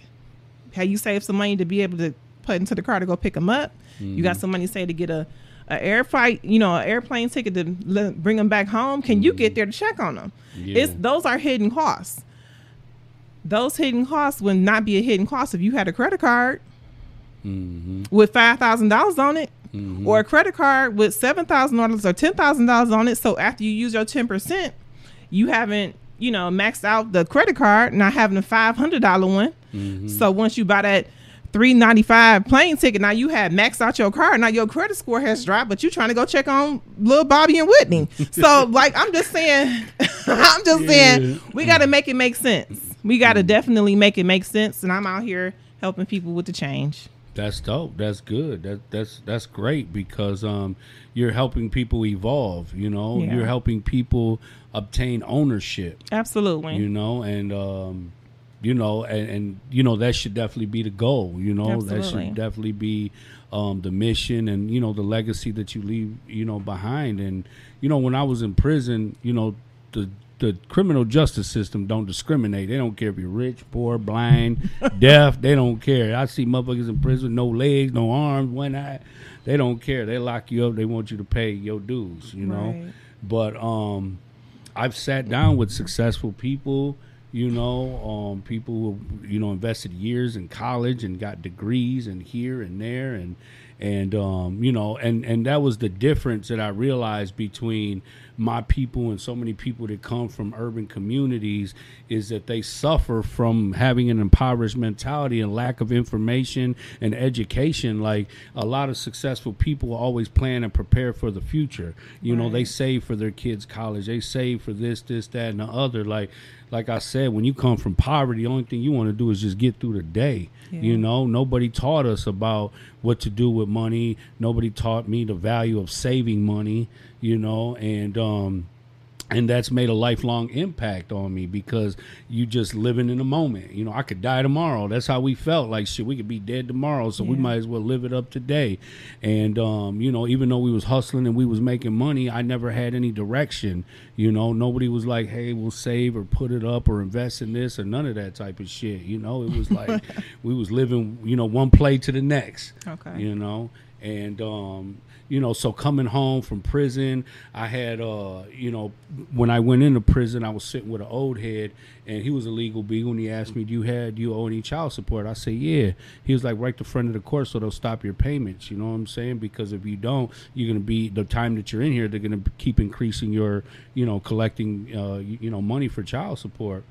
Have you saved some money to be able to put into the car to go pick them up? You got some money, say, to get a a air flight, you know, an airplane ticket to bring them back home. Can you get there to check on them? Yeah. It's those are hidden costs. Those hidden costs would not be a hidden cost if you had a credit card hmm with five thousand dollars on it, Mhm. or a credit card with seven thousand dollars or ten thousand dollars on it. So after you use your ten percent, you haven't you know maxed out the credit card, not having a five hundred dollar one. Mm-hmm. So once you buy that three ninety five plane ticket, now you have maxed out your card. Now your credit score has dropped, but you're trying to go check on little Bobby and Whitney. so like I'm just saying, I'm just Yeah. saying we got to make it make sense. We got to definitely make it make sense, and I'm out here helping people with the change. That's dope. That's good. That that's that's great because um you're helping people evolve, you know. Yeah. You're helping people obtain ownership, Absolutely. you know, and um you know, and, and you know that should definitely be the goal, you know. That should definitely be um the mission and you know the legacy that you leave, you know, behind and you know when I was in prison, you know, the the criminal justice system don't discriminate. They don't care if you're rich, poor, blind, deaf. They don't care. I see motherfuckers in prison, no legs, no arms, one eye. They don't care. They lock you up. They want you to pay your dues. You know. Right. But um, I've sat down with successful people. You know, um, people who you know invested years in college and got degrees and here and there and and um, you know and and that was the difference that I realized between my people and so many people that come from urban communities is that they suffer from having an impoverished mentality and lack of information and education. Like a lot of successful people always plan and prepare for the future. You know they save for their kids college. They save for this this that and the other. Like like i said when you come from poverty the only thing you want to do is just get through the day. You know nobody taught us about what to do with money. Nobody taught me the value of saving money you know and um and that's made a lifelong impact on me because you just living in the moment. You know, I could die tomorrow. That's how we felt. Like shit, we could be dead tomorrow, so we might as well live it up today. And um, you know, even though we was hustling and we was making money, I never had any direction. You know, nobody was like, "Hey, we'll save or put it up or invest in this or none of that type of shit." You know, it was like we was living, you know, one play to the next Okay. you know and um you know so coming home from prison i had uh you know when i went into prison i was sitting with an old head and he was a legal beagle and he asked me do you have do you owe any child support? I said yeah. He was like right the front of the court so they'll stop your payments you know what i'm saying? Because if you don't you're going to be the time that you're in here they're going to keep increasing your you know collecting uh you, you know money for child support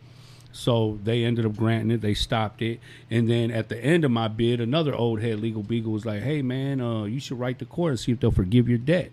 so they ended up granting it. They stopped it, and then at the end of my bid, another old head legal beagle was like, "Hey man, uh, you should write the court and see if they'll forgive your debt."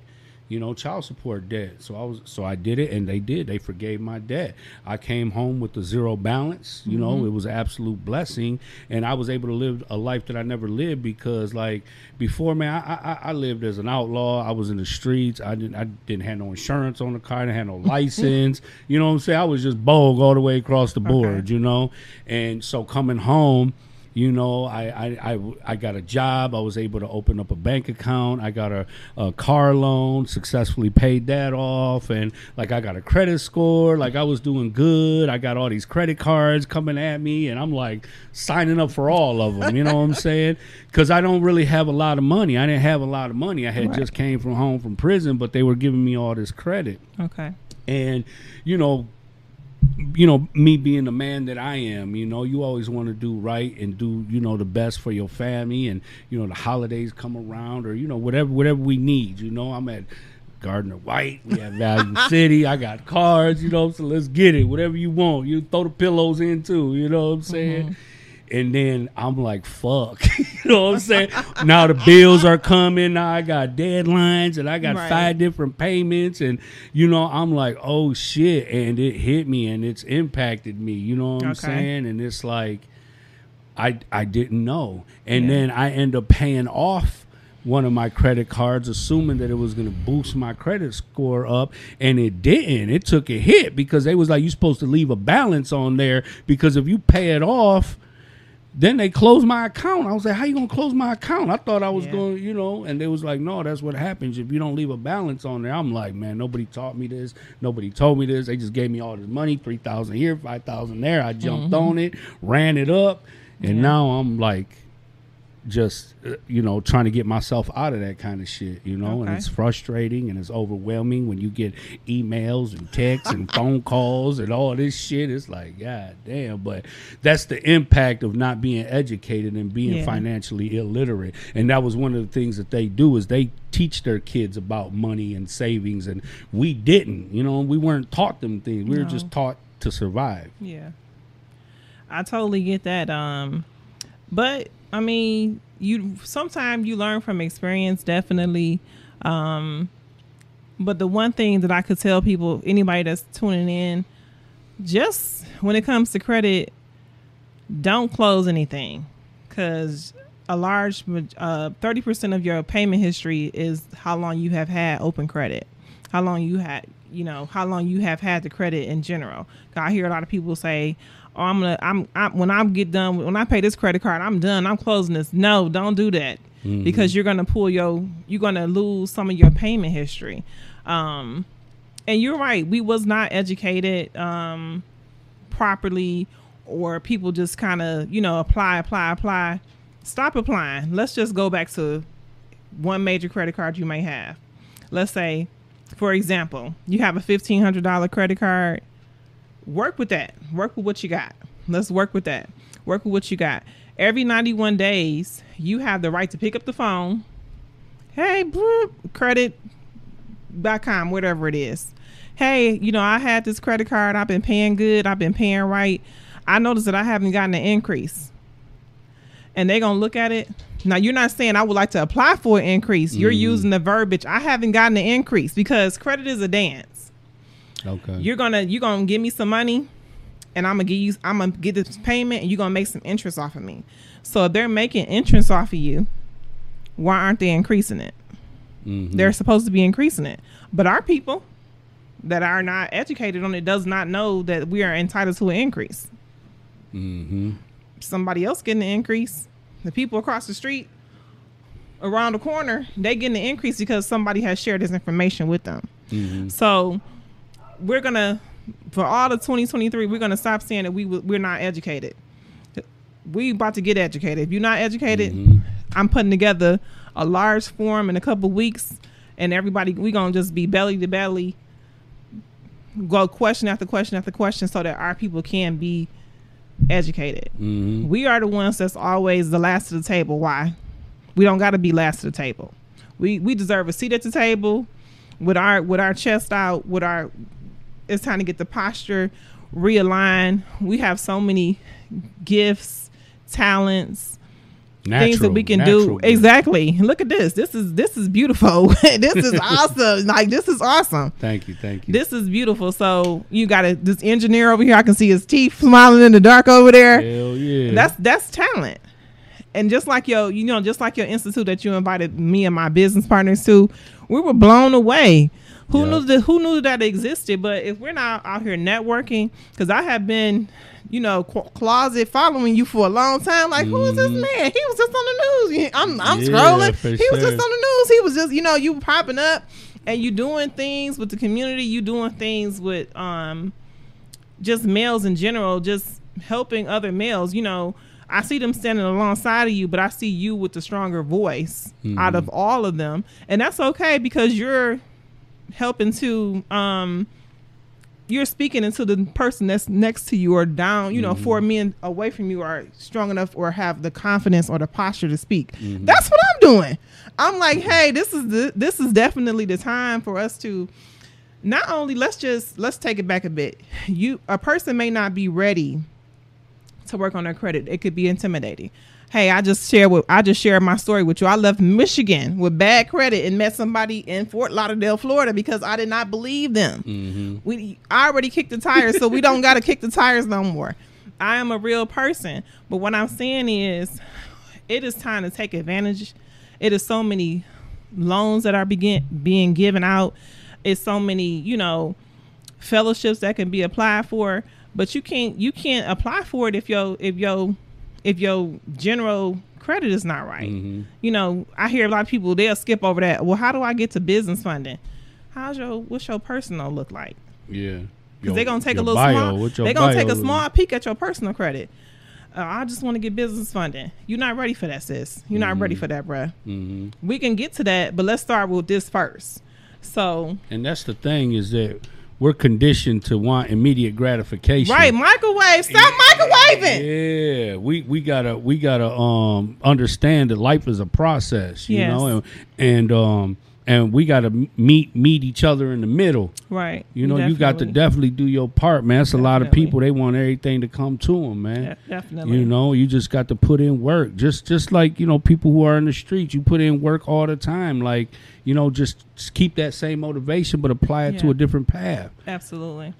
You know, child support debt. So I was, so I did it, and they did. They forgave my debt. I came home with a zero balance. You know, mm-hmm. it was an absolute blessing, and I was able to live a life that I never lived because, like, before, man, I, I, I lived as an outlaw. I was in the streets. I didn't, I didn't have no insurance on the car. I didn't have no license. you know what I'm saying? I was just bogue all the way across the board. You know, and so coming home you know I, I i i got a job. I was able to open up a bank account. I got a, a car loan successfully paid that off. And like i got a credit score. Like i was doing good. I got all these credit cards coming at me and i'm like signing up for all of them you know what i'm saying? Because i don't really have a lot of money. I didn't have a lot of money. I had Right. just came from home from prison but they were giving me all this credit. Okay. and you know you know me being the man that i am you know you always want to do right and do you know the best for your family and you know the holidays come around or you know whatever whatever we need you know i'm at Gardner White, we have Value City. I got cars, you know. So let's get it. Whatever you want, you throw the pillows in too. You know what I'm saying? Mm-hmm. And then I'm like, fuck. you know what I'm saying? now the bills are coming. Now I got deadlines and I got Right. five different payments. And, you know, I'm like, oh shit. And it hit me and it's impacted me. You know what I'm saying? And it's like, I, I didn't know. And Yeah. then I end up paying off one of my credit cards, assuming that it was going to boost my credit score up, and it didn't. It took a hit because they was like, "You're supposed to leave a balance on there because if you pay it off, then they closed my account." I was like, "How you gonna close my account?" I thought I was Yeah. going, you know, and they was like, "No, that's what happens if you don't leave a balance on there." I'm like, "Man, nobody taught me this. Nobody told me this. They just gave me all this money, three thousand here, five thousand there. I jumped mm-hmm. on it, ran it up, and now I'm like." Just uh, you know trying to get myself out of that kind of shit you know? And it's frustrating and it's overwhelming when you get emails and texts and phone calls and all this shit. It's like god damn but that's the impact of not being educated and being Yeah. financially illiterate. And that was one of the things that they do is they teach their kids about money and savings and we didn't you know? We weren't taught them things. We were just taught to survive. Yeah. I totally get that. Um but I mean, you sometimes you learn from experience definitely. Um but the one thing that I could tell people anybody that's tuning in just when it comes to credit don't close anything cuz a large uh 30% of your payment history is how long you have had open credit. How long you had, you know, how long you have had the credit in general. I hear a lot of people say, "Oh, I'm gonna, I'm, I'm when I get done, when I pay this credit card, I'm done. I'm closing this." No, don't do that because you're gonna pull your, you're gonna lose some of your payment history. Um, and you're right, we was not educated um, properly, or people just kind of, you know, apply, apply, apply. Stop applying. Let's just go back to one major credit card you may have. Let's say, for example, you have a fifteen hundred dollar credit card. Work with that. Work with what you got. Let's work with that. Work with what you got. Every ninety one days, you have the right to pick up the phone. Hey, bloop, credit.com, whatever it is. Hey, you know, I had this credit card. I've been paying good. I've been paying right. I noticed that I haven't gotten an increase and they're gonna look at it. Now you're not saying I would like to apply for an increase. You're mm-hmm. using the verbiage. I haven't gotten an increase because credit is a dance. Okay You're gonna you're gonna give me some money, and I'm gonna give you I'm gonna get this payment, and you're gonna make some interest off of me. So if they're making interest off of you, why aren't they increasing it? Mhm. They're supposed to be increasing it, but our people that are not educated on it does not know that we are entitled to an increase. mm-hmm. somebody else getting the increase. The people across the street, around the corner, they getting the increase because somebody has shared this information with them. Mm-hmm. So we're gonna, for all of 2023, we're gonna stop saying that we we're not educated. We about to get educated. If you're not educated, Mm-hmm. I'm putting together a large forum in a couple weeks, and everybody we gonna just be belly to belly, go question after question after question, so that our people can be educated. Mm-hmm. We are the ones that's always the last to the table. Why? We don't got to be last to the table. We we deserve a seat at the table with our with our chest out. With our, it's time to get the posture realigned. We have so many gifts, talents, things that we can do. Exactly. Look at this. This is this is beautiful. this is awesome. Like this is awesome. Thank you, thank you. This is beautiful. So you got a this engineer over here. I can see his teeth smiling in the dark over there. Hell yeah. That's that's talent. And just like your, you know, just like your institute that you invited me and my business partners to, we were blown away. Who Yeah. knew that? Who knew that existed? But if we're not out here networking, because I have been, you know, qu- closet following you for a long time. Like, who is this man? He was just on the news. I'm, I'm Mm-hmm. Yeah, scrolling. He was just on the news. He was just, you know, you popping up, and you doing things with the community. You doing things with, um, just males in general, just helping other males. You know, I see them standing alongside of you, but I see you with the stronger voice out of all of them, and that's okay because you're helping to um you're speaking into the person that's next to you or down, you know, four men away from you are strong enough or have the confidence or the posture to speak. That's what I'm doing. I'm like, hey, this is the this is definitely the time for us to not only let's just let's take it back a bit. You a person may not be ready to work on their credit. It could be intimidating. Hey, I just share with I just shared my story with you. I left Michigan with bad credit and met somebody in Fort Lauderdale, Florida, because I did not believe them. Mm-hmm. We I already kicked the tires, so we don't got to kick the tires no more. I am a real person, but what I'm saying is, it is time to take advantage. It is so many loans that are begin being given out. It's so many, you know, fellowships that can be applied for, but you can't you can't apply for it if your if your if your general credit is not right. Mm-hmm. You know, I hear a lot of people they'll skip over that. Well, how do I get to business funding? How's your what's your personal look like? yeah. Because they're gonna take a little bio, small. They're gonna take a look small peek at your personal credit. oh, I just want to get business funding. You're not ready for that, sis. You're not ready mm-hmm. for that, bruh. hmm We can get to that, but let's start with this first. So, And that's the thing is that we're conditioned to want immediate gratification. right, microwave. Stop microwaving. Yeah, we we gotta we gotta um understand that life is a process, you Yes. know, and and um and we gotta meet meet each other in the middle. Right. You know, you got to Definitely. definitely do your part, man. That's a lot of people. They want everything to come to them, man. De- definitely. You know, you just got to put in work. Just just like, you know, people who are in the streets, you put in work all the time. Like, you know, just, just keep that same motivation but apply it to a different path. Absolutely.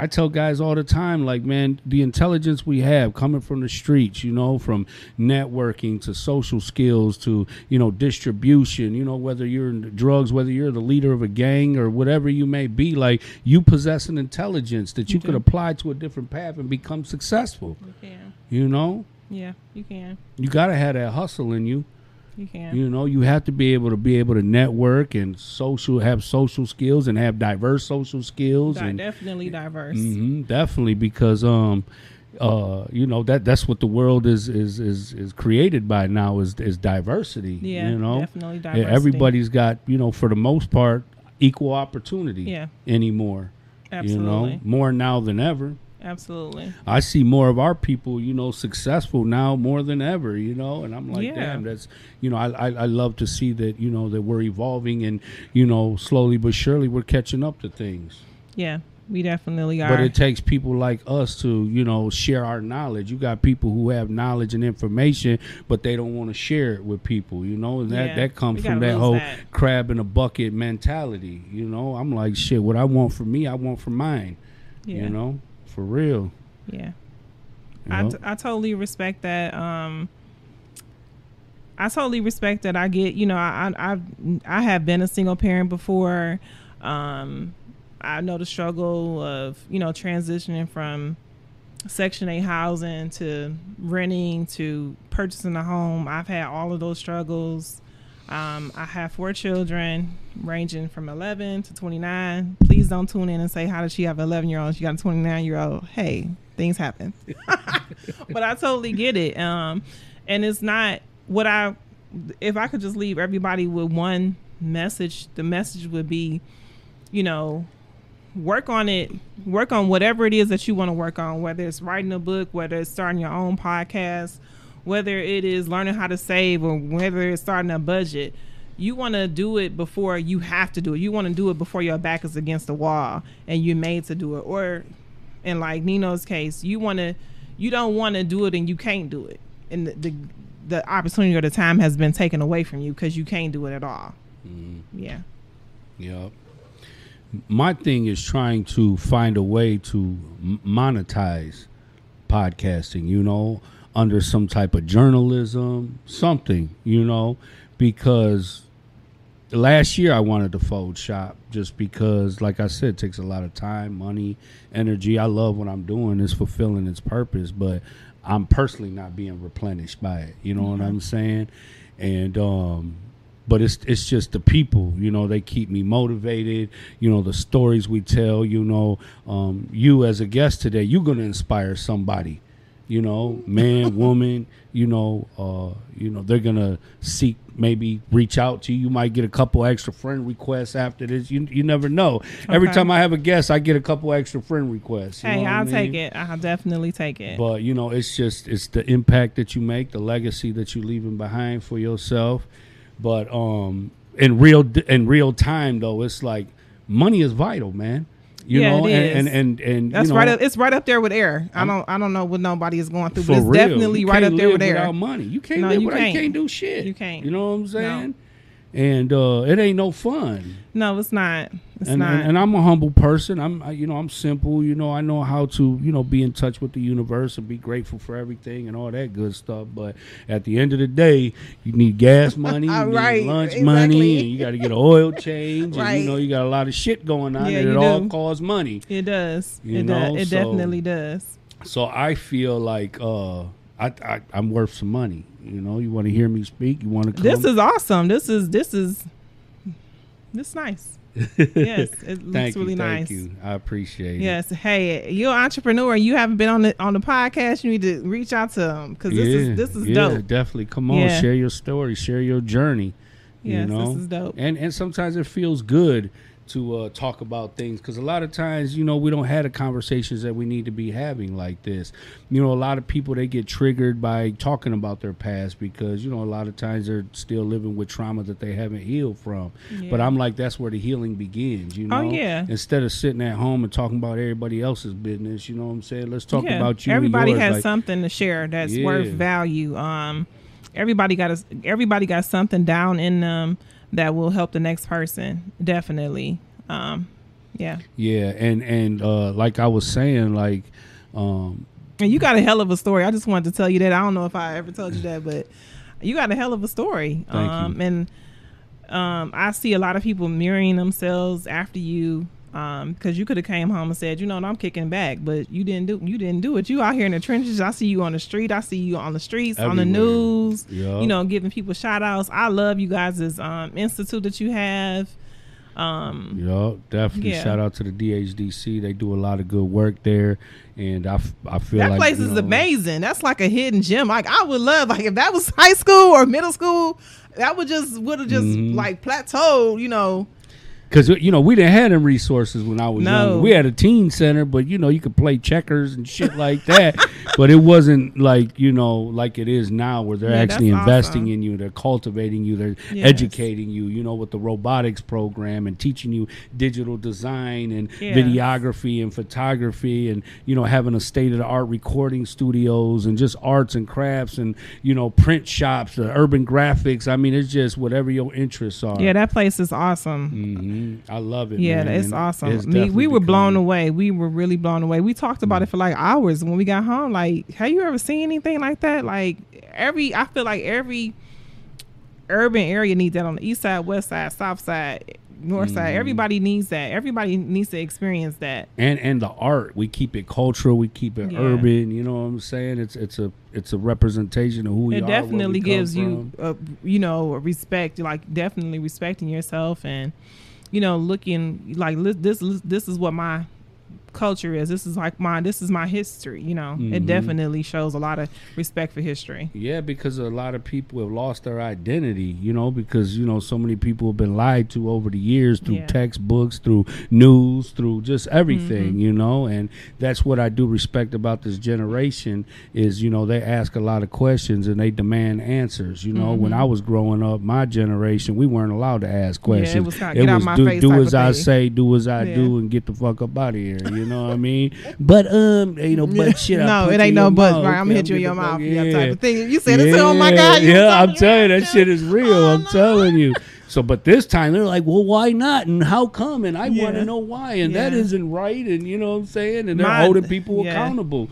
I tell guys all the time, like, man, the intelligence we have coming from the streets, you know, from networking to social skills to, you know, distribution, you know, whether you're in drugs, whether you're the leader of a gang or whatever you may be, like, you possess an intelligence that you, You could apply to a different path and become successful, You can. you know? Yeah, you can. You got to have that hustle in you. You can. You know, you have to be able to be able to network and social, have social skills and have diverse social skills Di- and definitely diverse. hmm definitely because um uh you know that that's what the world is is is is created by now is is diversity Yeah, you know definitely diversity. everybody's got you know for the most part equal opportunity Yeah. anymore Absolutely. you know more now than ever Absolutely. I see more of our people, you know, successful now more than ever, you know, and I'm like, Yeah. damn, that's, you know, I, I I love to see that, you know, that we're evolving and, you know, slowly but surely we're catching up to things. Yeah, we definitely are. But it takes people like us to, you know, share our knowledge. You got people who have knowledge and information, but they don't want to share it with people, you know, and that Yeah, that comes from that whole that. crab in a bucket mentality. You know, I'm like, shit, what I want for me, I want for mine. yeah. You know, for real. Yeah. you I, know? t- I totally respect that. Um, I totally respect that. I get, you know, I I I've, I have been a single parent before. Um, I know the struggle of you know transitioning from Section Eight housing to renting to purchasing a home. I've had all of those struggles. Um, I have four children ranging from 11 to 29. Please don't tune in and say, How does she have an 11 year old? She got a 29 year old. Hey, things happen. but I totally get it. Um, and it's not what I, if I could just leave everybody with one message, the message would be, you know, work on it work on whatever it is that you want to work on whether it's writing a book whether it's starting your own podcast whether it is learning how to save or whether it's starting a budget you want to do it before you have to do it. You want to do it before your back is against the wall and you're made to do it. Or in like nino's case you want to you don't want to do it and you can't do it. And the, the the opportunity or the time has been taken away from you because you can't do it at all. Mm-hmm. Yeah. Yeah My thing is trying to find a way to monetize podcasting, you know, under some type of journalism, something, you know, because last year I wanted to fold shop just because, like I said, it takes a lot of time, money, energy. I love what I'm doing, it's fulfilling its purpose, but I'm personally not being replenished by it. You know what I'm saying? And, um, but it's it's just the people you know they keep me motivated you know the stories we tell you know um, you as a guest today you're gonna inspire somebody you know man woman you know uh, you know they're gonna seek maybe reach out to you you might get a couple extra friend requests after this you, you never know every time i have a guest i get a couple extra friend requests you hey know what I i'll mean? take it i'll definitely take it But you know, it's just it's the impact that you make, the legacy that you're leaving behind for yourself. But um, in real in real time though, it's like money is vital, man. You Yeah, know, it and, and and and That's you know, right. Up, it's right up there with air. I don't. I don't know what nobody is going through, but it's real. definitely You right up there with air. money. You can't No, live you without. Can't. can't do shit. You can't. You know what I'm No. And uh, it ain't no fun. No, it's not. It's and, not. and and I'm a humble person. I'm I- you know I'm simple. You know I know how to you know be in touch with the universe and be grateful for everything and all that good stuff. But at the end of the day, you need gas money, you need Right, lunch exactly. money, and you got to get an oil change. And you know you got a lot of shit going on, Yeah, and it you all costs money. it does. You it know, does. It so- definitely does. So I feel like uh, I, I I'm worth some money. You know, you want to hear me speak? You want to come? This is awesome. This is this is It's nice. yes, it looks thank really you, nice. thank you. I appreciate it. Yes. Hey, you're an entrepreneur. You haven't been on the on the podcast. You need to reach out to them because this is this is yeah, dope. Definitely, come on, Yeah. share your story, share your journey. Yes, you this know, is dope. And and sometimes it feels good to uh, talk about things because a lot of times, you know, we don't have the conversations that we need to be having like this. You know, a lot of people they get triggered by talking about their past because you know a lot of times they're still living with trauma that they haven't healed from. But I'm like, that's where the healing begins. You know, Oh, yeah. Instead of sitting at home and talking about everybody else's business, you know what I'm saying? Let's talk Yeah. about you. Everybody has like- something to share that's Yeah. worth value. Um, everybody got a, everybody got something down in them that will help the next person. Definitely. Um, yeah. Yeah, and and uh, like I was saying, like um, And you got a hell of a story. I just wanted to tell you that. I don't know if I ever told you that, but you got a hell of a story. Thank you. um, And um, I see a lot of people mirroring themselves after you because you could have came home and said, you know, what, I'm kicking back, but you didn't do you didn't do it. You out here in the trenches. I see you on the street. I see you on the streets, on the news. Yeah. You know, giving people shout outs. I love you guys' um, institute that you have. Um, know, definitely Yeah. shout out to the DHDC. They do a lot of good work there, and I, f- I feel that like place is know, amazing. That's like a hidden gem. Like I would love, like if that was high school or middle school, that would just would have just Mhm. like plateaued. You know, Because uh, you know we didn't have them resources when I was No. younger. We had a teen center, but you know you could play checkers and shit like that. but it wasn't like you know like it is now, where they're Yeah, actually investing awesome. in you, they're cultivating you, they're Yes. educating you. You know with the robotics program and teaching you digital design and Yeah. videography and photography, and you know having a state of the art recording studios and just arts and crafts and you know print shops, the urban graphics. I mean, it's just whatever your interests are. yeah, that place is awesome. Mm-hmm. Hmm I love it. Yeah, man, it's awesome. it's Me, we were blown away. We were really blown away. We talked about it for like hours when we got home. Like, have you ever seen anything like that? Like every, I feel like every urban area needs that on the east side, west side, south side, north side. Mhm. Everybody needs that. Everybody needs to experience that. And and the art, we keep it cultural, we keep it Yeah. urban. You know what I'm saying? It's it's a it's a representation of who we it are. definitely we gives you uh, you know respect like definitely respecting yourself and you know looking like li- this this is what my culture is this is like my this is my history you know it Mhm. definitely shows a lot of respect for history Yeah, because a lot of people have lost their identity, you know, because, you know, so many people have been lied to over the years through Yeah. textbooks, through news, through just everything, Mm-hmm. you know, and that's what I do respect about this generation is, you know, they ask a lot of questions and they demand answers. You know, when I was growing up, my generation, we weren't allowed to ask Mm-hmm. Yeah, it was kinda get out my do, do as I say, do as I Yeah. do, and get the fuck up out of here. You know what I mean? But um, you know, but shit. No it ain't no but right i'm gonna hit you in your mouth yeah. type of thing you said this oh my god yeah, I'm telling you, that shit is real. Oh, I'm no. telling you. So, but this time they're like, well, why not? And how come? And I want to know why. And that Yeah. isn't right. And you know what I'm saying? And they're My- holding people yeah. accountable.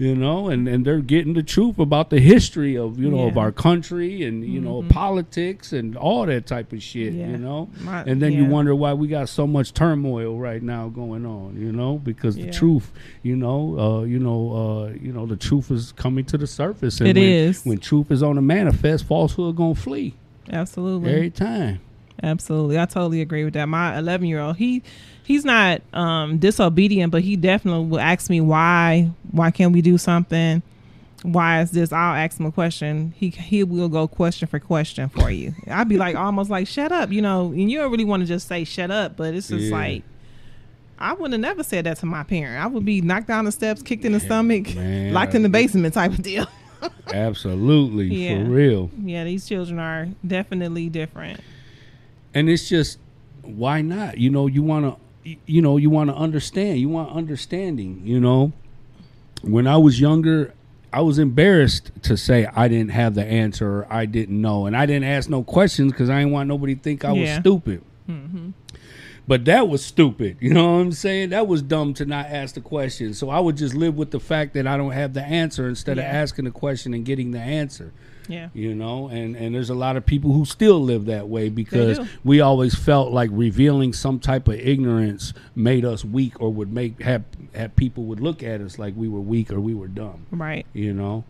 You know, and, and they're getting the truth about the history of you know of our country and you know Mhm. politics and all that type of shit. Yeah. You know, My- and then you wonder why we got so much turmoil right now going on. You know, because the truth, you know, uh, you know, uh, you know, the truth is coming to the surface. And It when, is. when truth is on the manifest, falsehood gonna flee absolutely every time. Absolutely. I totally agree with that. My 11 year old, he, he's not um, disobedient, but he definitely will ask me why, why can't we do something? Why is this? I'll ask him a question. He he will go question for question for you. I'd be like almost like shut up, you know. And you don't really want to just say shut up, but it's just Yeah. like I would have never said that to my parent. I would be knocked down the steps, kicked in the stomach, man. locked in the basement type of deal. Absolutely, Yeah. for real. yeah, these children are definitely different. And it's just why not? You know, you want to, you know, you want to understand. You want understanding. You know, when I was younger. I was embarrassed to say I didn't have the answer or I didn't know, and I didn't ask no questions because I didn't want nobody to think I was Yeah. stupid. hmm But that was stupid. You know what I'm saying? That was dumb to not ask the question. So I would just live with the fact that I don't have the answer instead of asking the question and getting the answer. Yeah. You know, and and there's a lot of people who still live that way because we always felt like revealing some type of ignorance made us weak or would make have have people would look at us like we were weak or we were dumb. Right. You know,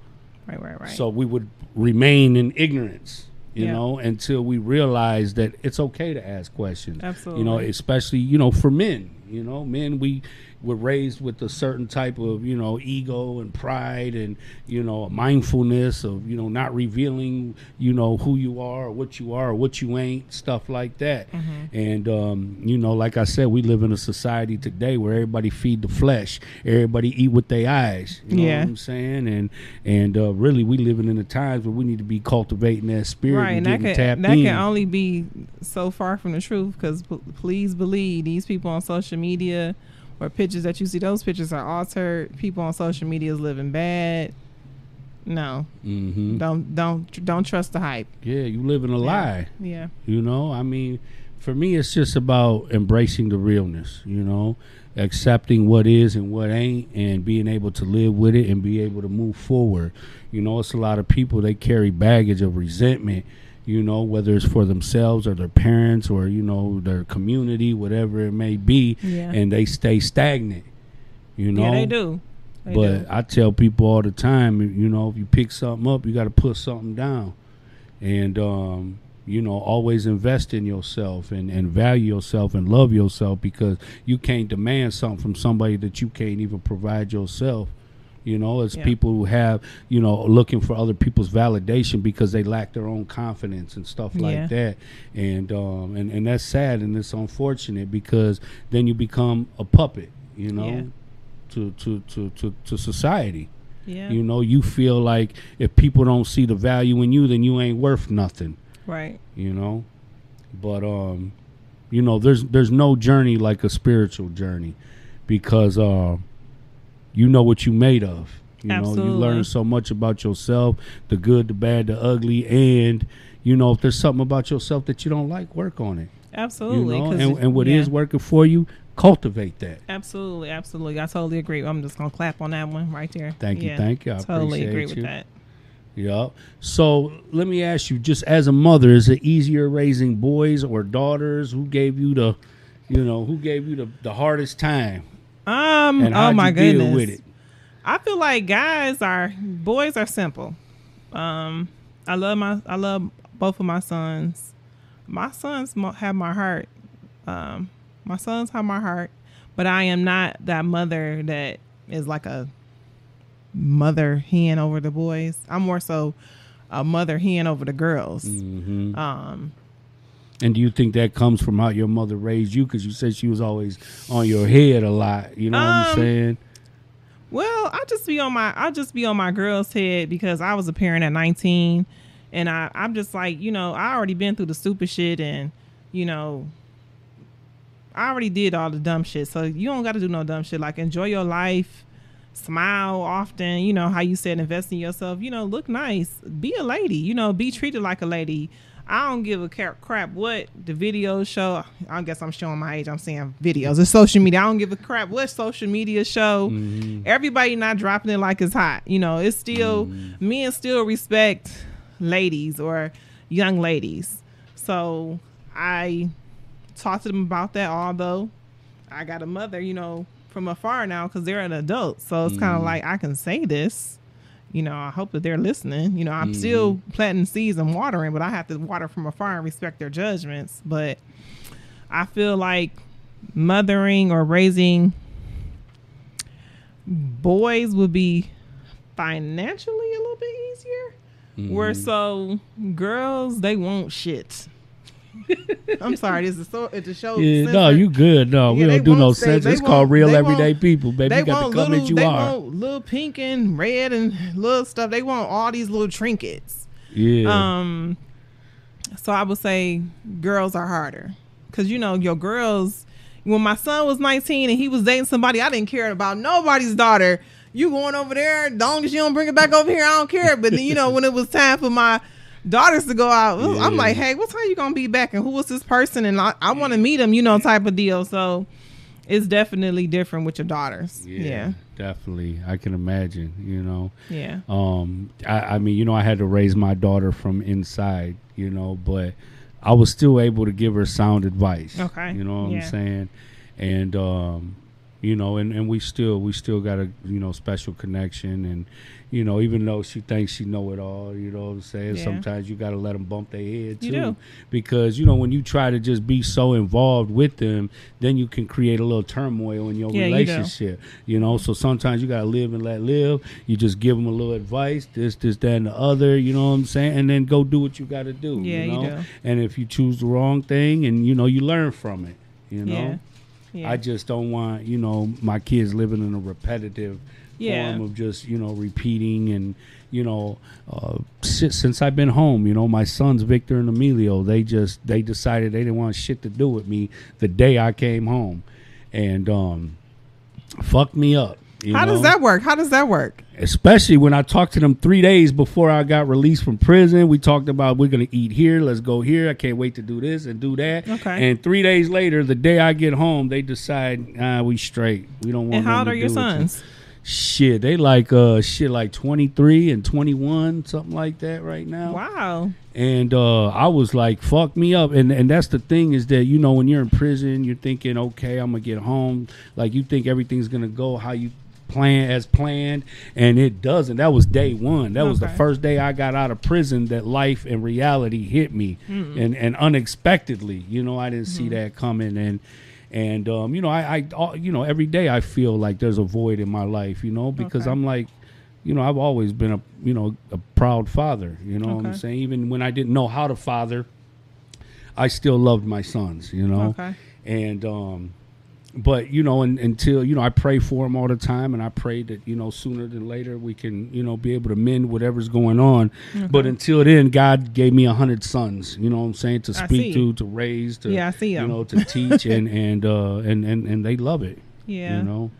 Right. Right. Right. so we would remain in ignorance. you Yeah. know, until we realize that it's okay to ask questions. Absolutely. You know, especially, you know, for men, you know, men, we were raised with a certain type of, you know, ego and pride and, you know, mindfulness of, you know, not revealing, you know, who you are or what you are or what you ain't, stuff like that. Mm-hmm. And, um, you know, like I said, we live in a society today where everybody feed the flesh, everybody eat with their eyes. You know Yeah. what I'm saying? And, and, uh, really we living in the times where we need to be cultivating that spirit right, and and that can that can only be so far from the truth. Because p- please believe these people on social media or pictures that you see, those pictures are altered. People on social media is living bad. No, hmm don't don't don't trust the hype. Yeah, you live in a lie. Yeah, You know, I mean, for me, it's just about embracing the realness. You know, accepting what is and what ain't, and being able to live with it and be able to move forward. You know, it's a lot of people they carry baggage of resentment. You know, whether it's for themselves or their parents or you know their community, whatever it may be, Yeah. and they stay stagnant. You know, yeah, they do. They but do. I tell people all the time, you know, if you pick something up, you got to put something down, and um, you know, always invest in yourself and and value yourself and love yourself because you can't demand something from somebody that you can't even provide yourself. You know, it's Yeah. people who have, you know, looking for other people's validation because they lack their own confidence and stuff like Yeah. that. And um and, and that's sad and it's unfortunate because then you become a puppet, you know, Yeah. to, to, to, to, to society. yeah, You know, you feel like if people don't see the value in you, then you ain't worth nothing, right. you know? But um you know, there's there's no journey like a spiritual journey because uh you know what you made of. You know, you learn so much about yourself, the good, the bad, the ugly, and you know, if there's something about yourself that you don't like, work on it. Absolutely. You know, and, and what is yeah. working for you, cultivate that. Absolutely, absolutely. I totally agree. I'm just gonna clap on that one right there. Thank you, Yeah, thank you. I totally agree appreciate with that. Yeah. So let me ask you, just as a mother, is it easier raising boys or daughters? Who gave you the, you know, who gave you the, the hardest time? Um. And oh my goodness. with it? I feel like guys are boys are simple. Um. I love my I love both of my sons. My sons have my heart. Um. My sons have my heart, but I am not that mother that is like a mother hen over the boys. I'm more so a mother hen over the girls. hmm Um. And do you think that comes from how your mother raised you? Because you said she was always on your head a lot. You know what I'm Um, saying? Well, I just be on my I just be on my girl's head because I was a parent at 19 and I I'm just like, you know, I already been through the stupid shit and you know I already did all the dumb shit. So you don't got to do no dumb shit like enjoy your life, smile often, you know how you said invest in yourself, you know, look nice, be a lady, you know, be treated like a lady. I don't give a crap what the videos show. I guess I'm showing my age. I'm saying videos. It's social media. I don't give a crap what social media show. Mm-hmm. Everybody not dropping it like it's hot. You know, it's still men still respect ladies or young ladies. So I talk to them about that. Although I got a mother, you know, from afar now because they're an adult. So it's kind of like I can say this. You know, I hope that they're listening. You know, I'm still mm-hmm. planting seeds and watering, but I have to water from afar and respect their judgments. But I feel like mothering or raising boys would be financially a little bit easier. Where mm-hmm. so girls they want shit. I'm sorry, this is so it's a show. Yeah, no, you good. No, we don't do no say- sense. It's called real everyday people, baby. They You got to come little, you they are. want little pink and red and little stuff. They want all these little trinkets. yeah. Um, so I would say girls are harder because you know your girls. When my son was 19 and he was dating somebody, I didn't care about nobody's daughter. You going over there? As long as you don't bring it back over here, I don't care. But then you know when it was time for my daughters to go out, I'm like, hey, what time you gonna be back? And who was this person? And I, I want to meet him, you know, type of deal. So it's definitely different with your daughters. Yeah, definitely. I can imagine. You know. yeah, Um, I, I mean, you know, I had to raise my daughter from inside, you know, but I was still able to give her sound advice. Okay, You know what yeah. I'm saying? And, um, you know, and, and we still we still got a you know special connection, and you know even though she thinks she know it all, you know what I'm saying. Yeah. Sometimes you got to let them bump their head too, You because you know when you try to just be so involved with them, then you can create a little turmoil in your Yeah, relationship. You, know, so sometimes you got to live and let live. You just give them a little advice, this, this, that, and the other. You know what I'm saying, and then go do what you got to do. Yeah, you you know? do. And if you choose the wrong thing, and you know you learn from it. You know. Yeah. I just don't want you know my kids living in a repetitive Yeah. form of just you know repeating and you know uh, si- since I've been home, you know my sons Victor and Emilio, they just they decided they didn't want shit to do with me the day I came home, and um, fucked me up. How does that work? How does that work? especially when I talked to them three days before I got released from prison. We talked about we're gonna eat here, let's go here. I can't wait to do this and do that. Okay. And three days later, the day I get home, they decide ah, we straight. We don't want. To. And how old are your sons? you." Shit, they like uh shit like twenty three and twenty one, something like that right now. Wow. And uh, I was like, fuck me up. And and that's the thing is that, you know, when you're in prison, you're thinking, okay, I'm going to get home. Like, you think everything's going to go how you plan as planned. And it doesn't. That was day one. That was the first day I got out of prison that life and reality hit me. And, and unexpectedly, you know, I didn't see that coming. And, and um, you know, I, I, you know, every day I feel like there's a void in my life, you know, because Okay. I'm like, you know, I've always been a, you know, a proud father. You know what I'm saying? Even when I didn't know how to father, I still loved my sons. You know, Okay. and um, but you know, and, until you know, I pray for them all the time, and I pray that you know, sooner than later we can you know be able to mend whatever's going on. But until then, God gave me a hundred sons. You know what I'm saying? To speak to, to raise, to Yeah, I see you 'em. know, to teach, and and uh, and and and they love it. Yeah. You know.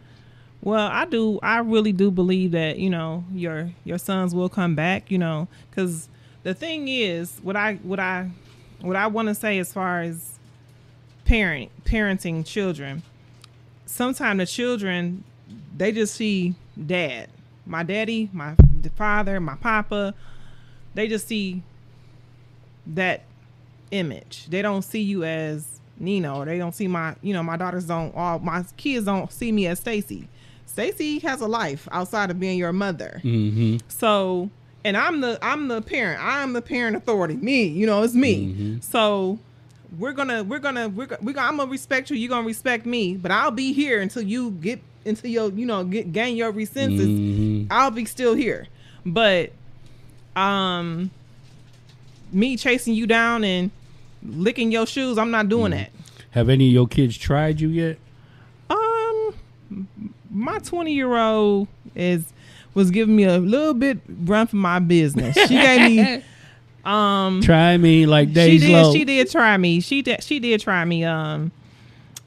Well, I do. I really do believe that you know your your sons will come back. You know, because the thing is, what I what I what I want to say as far as parent parenting children, sometimes the children they just see dad, my daddy, my father, my papa. They just see that image. They don't see you as Nino, they don't see my, you know, my daughters don't, all my kids don't see me as Stacey. Stacey has a life outside of being your mother. Mm-hmm. So, and I'm the I'm the parent. I'm the parent authority. Me, you know, it's me. Mm-hmm. So, we're gonna we're gonna we're gonna, we're gonna I'm gonna respect you. You're gonna respect me. But I'll be here until you get until you you know get gain your senses. Mhm. I'll be still here. But, um, me chasing you down and licking your shoes, I'm not doing that. Have any of your kids tried you yet? Um, my 20 year old is was giving me a little bit run for my business. She gave me um Try me like Days she did low. she did try me. She did she did try me um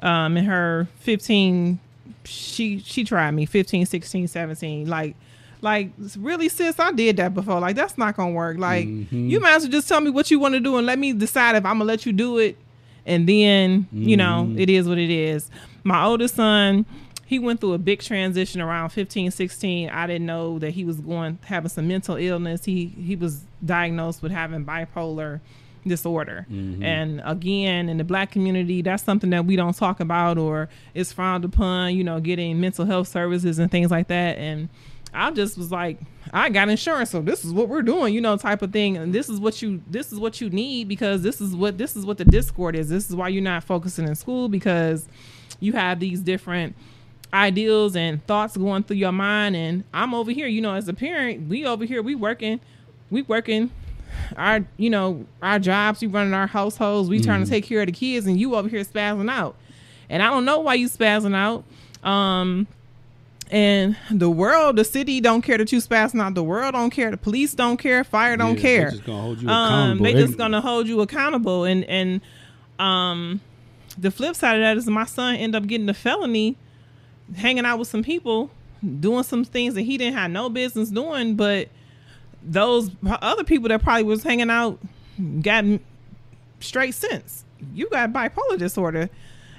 um in her 15 she she tried me 15 16 17 like like really sis i did that before like that's not gonna work like Mm-hmm. you might as well just tell me what you want to do and let me decide if i'm gonna let you do it and then you know Mm-hmm. it is what it is my oldest son he went through a big transition around 15 16 i didn't know that he was going having some mental illness. He he was diagnosed with having bipolar disorder. Mm-hmm. And again in the black community that's something that we don't talk about or is frowned upon you know getting mental health services and things like that. And i just was like i got insurance so this is what we're doing you know type of thing. And this is what you this is what you need because this is what this is what the discord is. This is why you're not focusing in school because you have these different ideals and thoughts going through your mind. And i'm over here you know as a parent we over here we working we working our you know our jobs we running our households we trying to take care of the kids and you over here spazzing out. And i don't know why you spazzing out. Um and the world the city don't care that you spazzing out. The world don't care. The police don't care. Fire don't Yeah, care. They just gonna hold you um, They- just gonna hold you accountable. And and um the flip side of that is my son end up getting a felony hanging out with some people doing some things that he didn't have no business doing but those other people that probably was hanging out got straight sense. You got bipolar disorder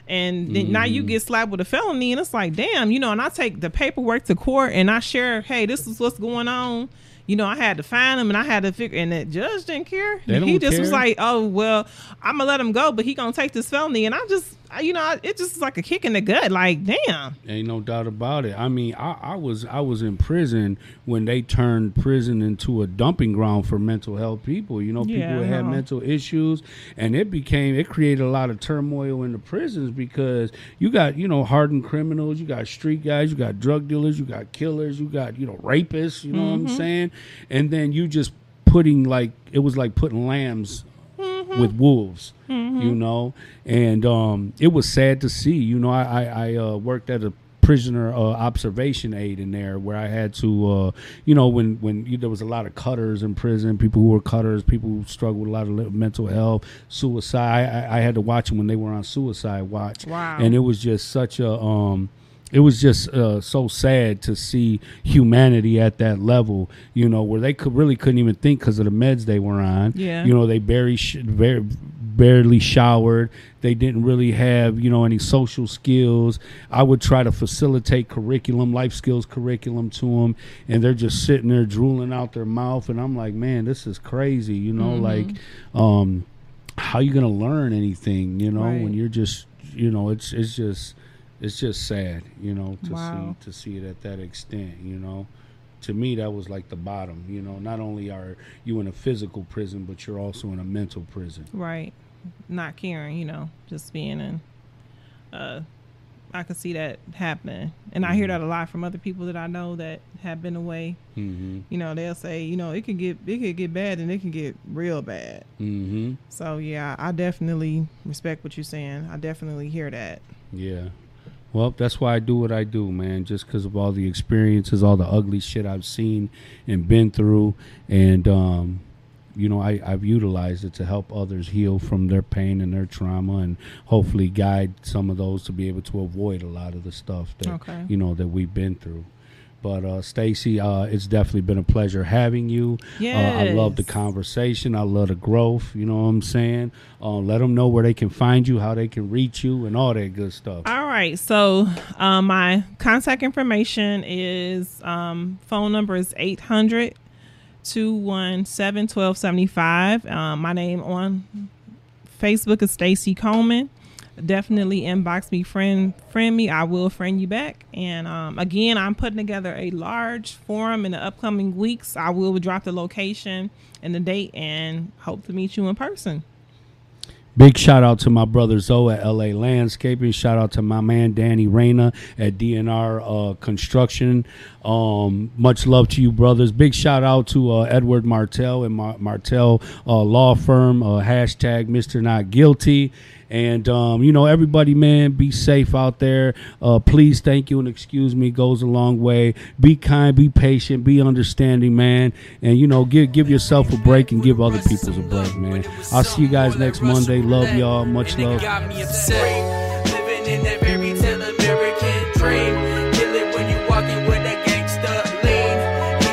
and then now you get slapped with a felony and it's like damn you know and i take the paperwork to court and i share hey this is what's going on. You know i had to find him and i had to figure and the judge didn't care. He just was like oh well i'm gonna let him go but he gonna take this felony and i just you know, it just is like a kick in the gut. Like, damn. Ain't no doubt about it. I mean, I, I was I was in prison when they turned prison into a dumping ground for mental health people. You know, people Yeah, who had mental issues, and it became it created a lot of turmoil in the prisons because you got you know hardened criminals, you got street guys, you got drug dealers, you got killers, you got you know rapists. You know what I'm mm-hmm. saying? And then you just putting like it was like putting lambs with wolves, you know, and um, it was sad to see. You know, I I, I uh, worked at a prisoner uh, observation aid in there where I had to, uh, you know, when when you, there was a lot of cutters in prison, people who were cutters, people who struggled with a lot of mental health, suicide. I, I had to watch them when they were on suicide watch, Wow. and it was just such a um, it was just uh, so sad to see humanity at that level, you know, where they could really couldn't even think because of the meds they were on. Yeah. You know, they barely, sh- bar- barely showered. They didn't really have, you know, any social skills. I would try to facilitate curriculum, life skills curriculum to them, and they're just sitting there drooling out their mouth. And I'm like, man, this is crazy, you know, like, um, how you gonna learn anything, you know, when you're just, you know, it's it's just it's just sad, you know, to Wow. see to see it at that extent, you know. To me, that was like the bottom, you know. Not only are you in a physical prison, but you're also in a mental prison. Right. Not caring, you know, just being in. Uh, I could see that happening, and I hear that a lot from other people that I know that have been away. Mm-hmm. You know, they'll say, you know, it can get it could get bad, and it can get real bad. Mm-hmm. So yeah, I definitely respect what you're saying. I definitely hear that. Yeah. Well, that's why I do what I do, man. Just because of all the experiences, all the ugly shit I've seen and been through, and um, you know, I, I've utilized it to help others heal from their pain and their trauma, and hopefully guide some of those to be able to avoid a lot of the stuff that Okay. you know that we've been through. But uh, Stacey, uh, it's definitely been a pleasure having you. Uh, I love the conversation. I love the growth. You know what I'm saying? Uh, let them know where they can find you, how they can reach you, and all that good stuff. All right. So um, my contact information is um, phone number is 800 217 1275. Um, my name on Facebook is Stacey Coleman. Definitely inbox me, friend friend me. I will friend you back. And um, again, I'm putting together a large forum in the upcoming weeks. I will drop the location and the date and hope to meet you in person. Big shout out to my brother Zoe at LA Landscaping. Shout out to my man Danny Reyna at DNR uh, Construction. Um, much love to you, brothers. Big shout out to uh, Edward Martell and Mar- Martell uh, Law Firm. Uh, hashtag Mr. Not Guilty. And um, you know, everybody, man, be safe out there. Uh, please, thank you, and excuse me goes a long way. Be kind, be patient, be understanding, man. And you know, give give yourself a break and give other people's a break, man. I'll see you guys next Monday. Love y'all. Much love. got me upset. Living in that fairy tale American dream. Kill it when you walking with that gangsta lean.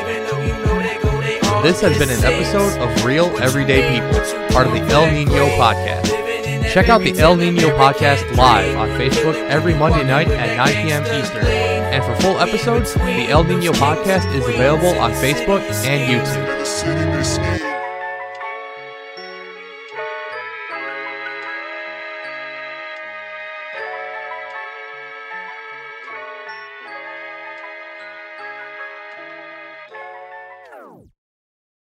Even though you know they go, they all This has been an episode of Real Everyday People, part of the El Nino Podcast. Check out the El Nino Podcast live on Facebook every Monday night at 9 p.m. Eastern. And for full episodes, the El Nino Podcast is available on Facebook and YouTube.